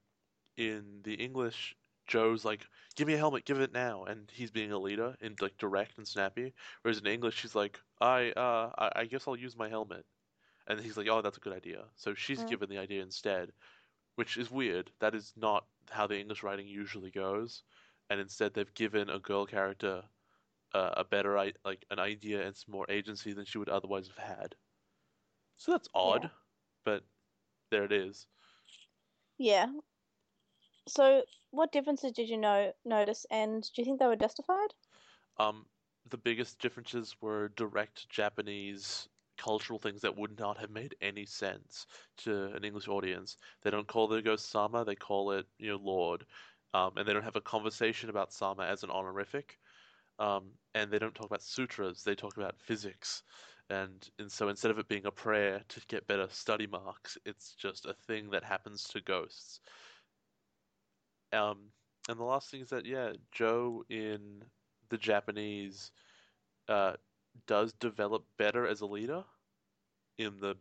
in the English, Joe's like, "Give me a helmet, give it now," and he's being a leader and like direct and snappy. Whereas in English, she's like, "I uh, I, I guess I'll use my helmet," and he's like, "Oh, that's a good idea." So she's Mm. given the idea instead, which is weird. That is not how the English writing usually goes, and instead they've given a girl character uh, a better like an idea and some more agency than she would otherwise have had. So that's odd, but there it is. Yeah. So, what differences did you know notice, and do you think they were justified? Um, the biggest differences were direct Japanese cultural things that would not have made any sense to an English audience. They don't call the ghost Sama, they call it, you know, Lord. Um, and they don't have a conversation about Sama as an honorific. Um, and they don't talk about sutras, they talk about physics. And, and so instead of it being a prayer to get better study marks, it's just a thing that happens to ghosts. Um, and the last thing is that, yeah, Joe in the Japanese uh, does develop better as a leader in the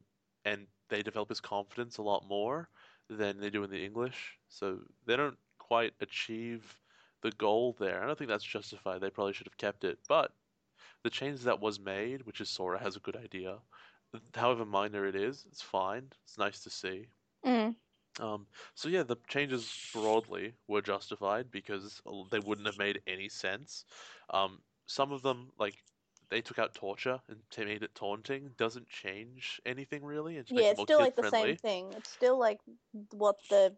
and they develop his confidence a lot more than they do in the English. So they don't quite achieve the goal there. I don't think that's justified. They probably should have kept it. But the change that was made, which is Sora has a good idea, however minor it is, it's fine. It's nice to see. Mm. Um, so yeah, the changes broadly were justified because they wouldn't have made any sense. Um, some of them, like they took out torture and made it taunting, doesn't change anything really. It Yeah, it's still like the same thing. It's still like what the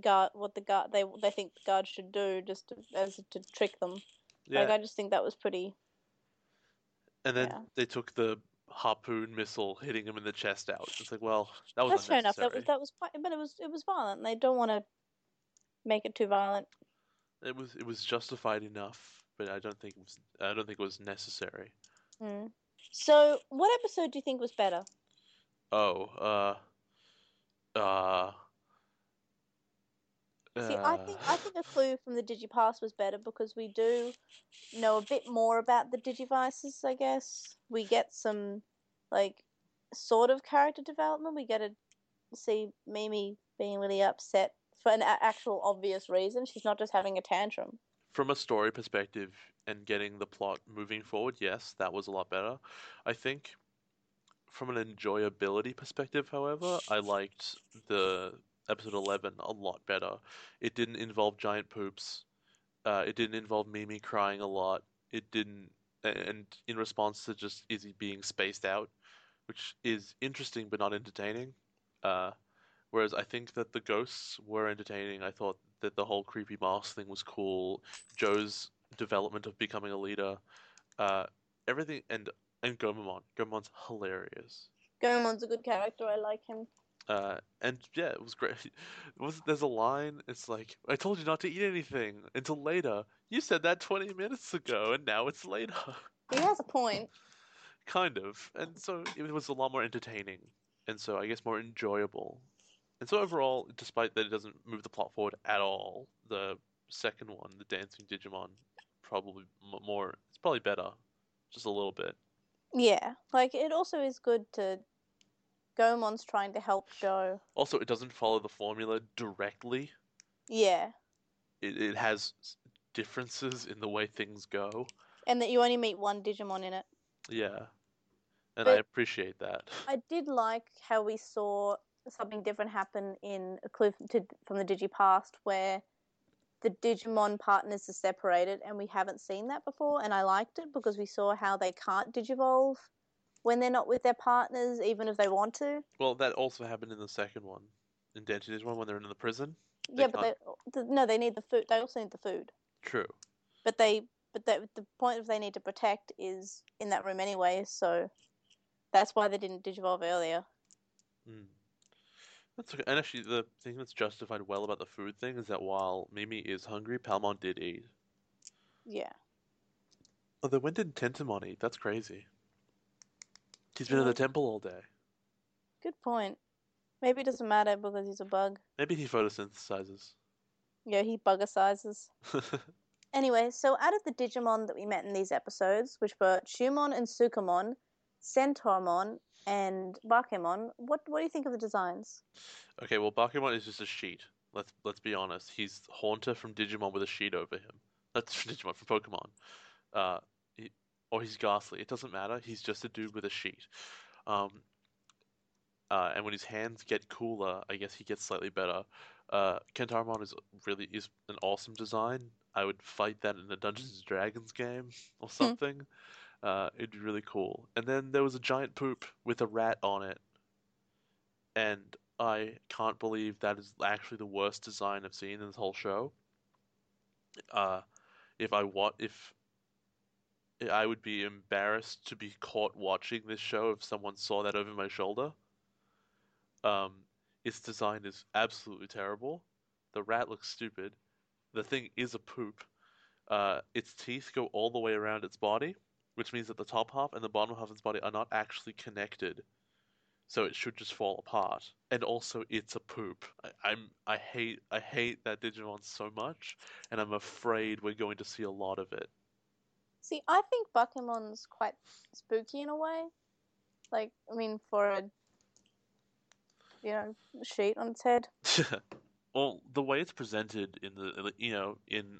guard, what the guard they they think the guard should do, just to, as to trick them. Yeah, Like I just think that was pretty. and then yeah. they took the harpoon missile hitting him in the chest out. It's like, well, that was That's fair enough. That was that was quite, but it was it was violent. They don't want to make it too violent. It was it was justified enough, but I don't think it was I don't think it was necessary. Mm. So, what episode do you think was better? Oh, uh, uh. See, I think I uh, think a clue from the Digipast was better because we do know a bit more about the Digivices. I guess we get some like sort of character development. We get to see Mimi being really upset for an a- actual obvious reason. She's not just having a tantrum. from a story perspective and getting the plot moving forward, yes, that was a lot better. I think from an enjoyability perspective, however, I liked the episode 11 a lot better. It didn't involve giant poops. Uh, it didn't involve Mimi crying a lot. It didn't, and in response to just Izzy being spaced out, which is interesting but not entertaining. Uh, whereas I think that the ghosts were entertaining. I thought that the whole creepy mask thing was cool. Joe's development of becoming a leader, uh, everything, and and Gomamon. Gomamon's hilarious. Gomamon's a good character. I like him. Uh, and yeah, it was great. It was there's a line. It's like I told you not to eat anything until later. You said that 20 minutes ago, and now it's later. He has a point. kind of. And so it was a lot more entertaining, and so I guess more enjoyable. And so overall, despite that it doesn't move the plot forward at all, the second one, the Dancing Digimon, probably more. It's probably better, just a little bit. Yeah, like it also is good to. Gomamon's trying to help Joe. Also, it doesn't follow the formula directly. Yeah, It it has differences in the way things go. and that you only meet one Digimon in it. Yeah, and I appreciate that. I did like how we saw something different happen in a clue to, from the Digipast where the Digimon partners are separated, and we haven't seen that before. And I liked it because we saw how they can't digivolve when they're not with their partners, even if they want to. Well, that also happened in the second one, in Dancing one, when they're in the prison. They yeah, but they, no, they need the food. They also need the food, True. but they but they, the point of they need to protect is in that room anyway. So that's why they didn't digivolve earlier. Mm. That's okay. And actually, the thing that's justified well about the food thing is that while Mimi is hungry, Palmon did eat. Yeah. Oh, then when did Tentomon eat? That's crazy. He's been in the temple all day. Good point. Maybe it doesn't matter because he's a bug. Maybe he photosynthesizes. Yeah, he bugger sizes. Anyway, so out of the Digimon that we met in these episodes, which were Chumon and Sukamon, Centarumon, and Bakemon, what what do you think of the designs? okay, well, Bakemon is just a sheet. Let's let's be honest. He's Haunter from Digimon with a sheet over him. That's from Digimon from Pokemon. Uh, or he's Gastly. It doesn't matter. He's just a dude with a sheet. Um, uh, and when his hands get cooler, I guess he gets slightly better. Uh, Kentarumon is really is an awesome design. I would fight that in a Dungeons and Dragons game or something. Uh, it'd be really cool. And then there was a giant poop with a rat on it, and I can't believe that is actually the worst design I've seen in this whole show. Uh, if I want, if I would be embarrassed to be caught watching this show if someone saw that over my shoulder. Um, its design is absolutely terrible. The rat looks stupid. The thing is a poop. Uh, its teeth go all the way around its body, which means that the top half and the bottom half of its body are not actually connected. So it should just fall apart. And also, it's a poop. I, I'm I hate I hate that Digimon so much, and I'm afraid we're going to see a lot of it. See, I think Bakemon's quite spooky in a way. Like, I mean, for a you know sheet on its head. well, the way it's presented in the you know in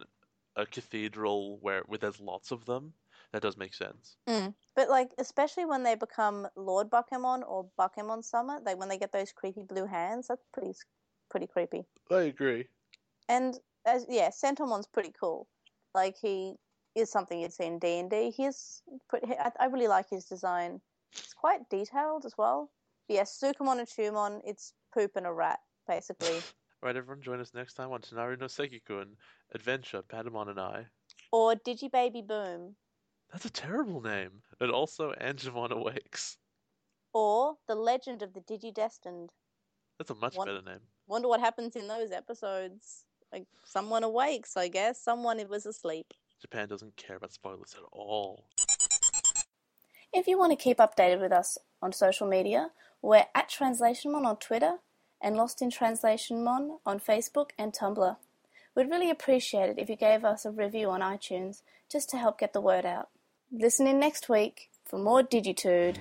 a cathedral where where there's lots of them, that does make sense. Mm. But like, especially when they become Lord Bakemon or Bakemon Sama, like when they get those creepy blue hands, that's pretty pretty creepy. I agree. And as yeah, Centomon's pretty cool. Like he is something you'd see in D and D. He's pretty. I, really like his design. It's quite detailed as well. But yeah, Sukamon and Chumon, it's poop and a rat basically. Right, everyone, join us next time on Tenari no Sekikun Adventure, Patamon and I. or Digibaby Boom, That's a terrible name. And also Angemon Awakes. or The Legend of the Digidestined. That's a much better name. Wonder what happens in those episodes. Like someone awakes, I guess. Someone was asleep. Japan doesn't care about spoilers at all. If you want to keep updated with us on social media, we're at TranslationMon on Twitter and Lost in Translation Mon on Facebook and Tumblr. We'd really appreciate it if you gave us a review on iTunes just to help get the word out. Listen in next week for more Digitude.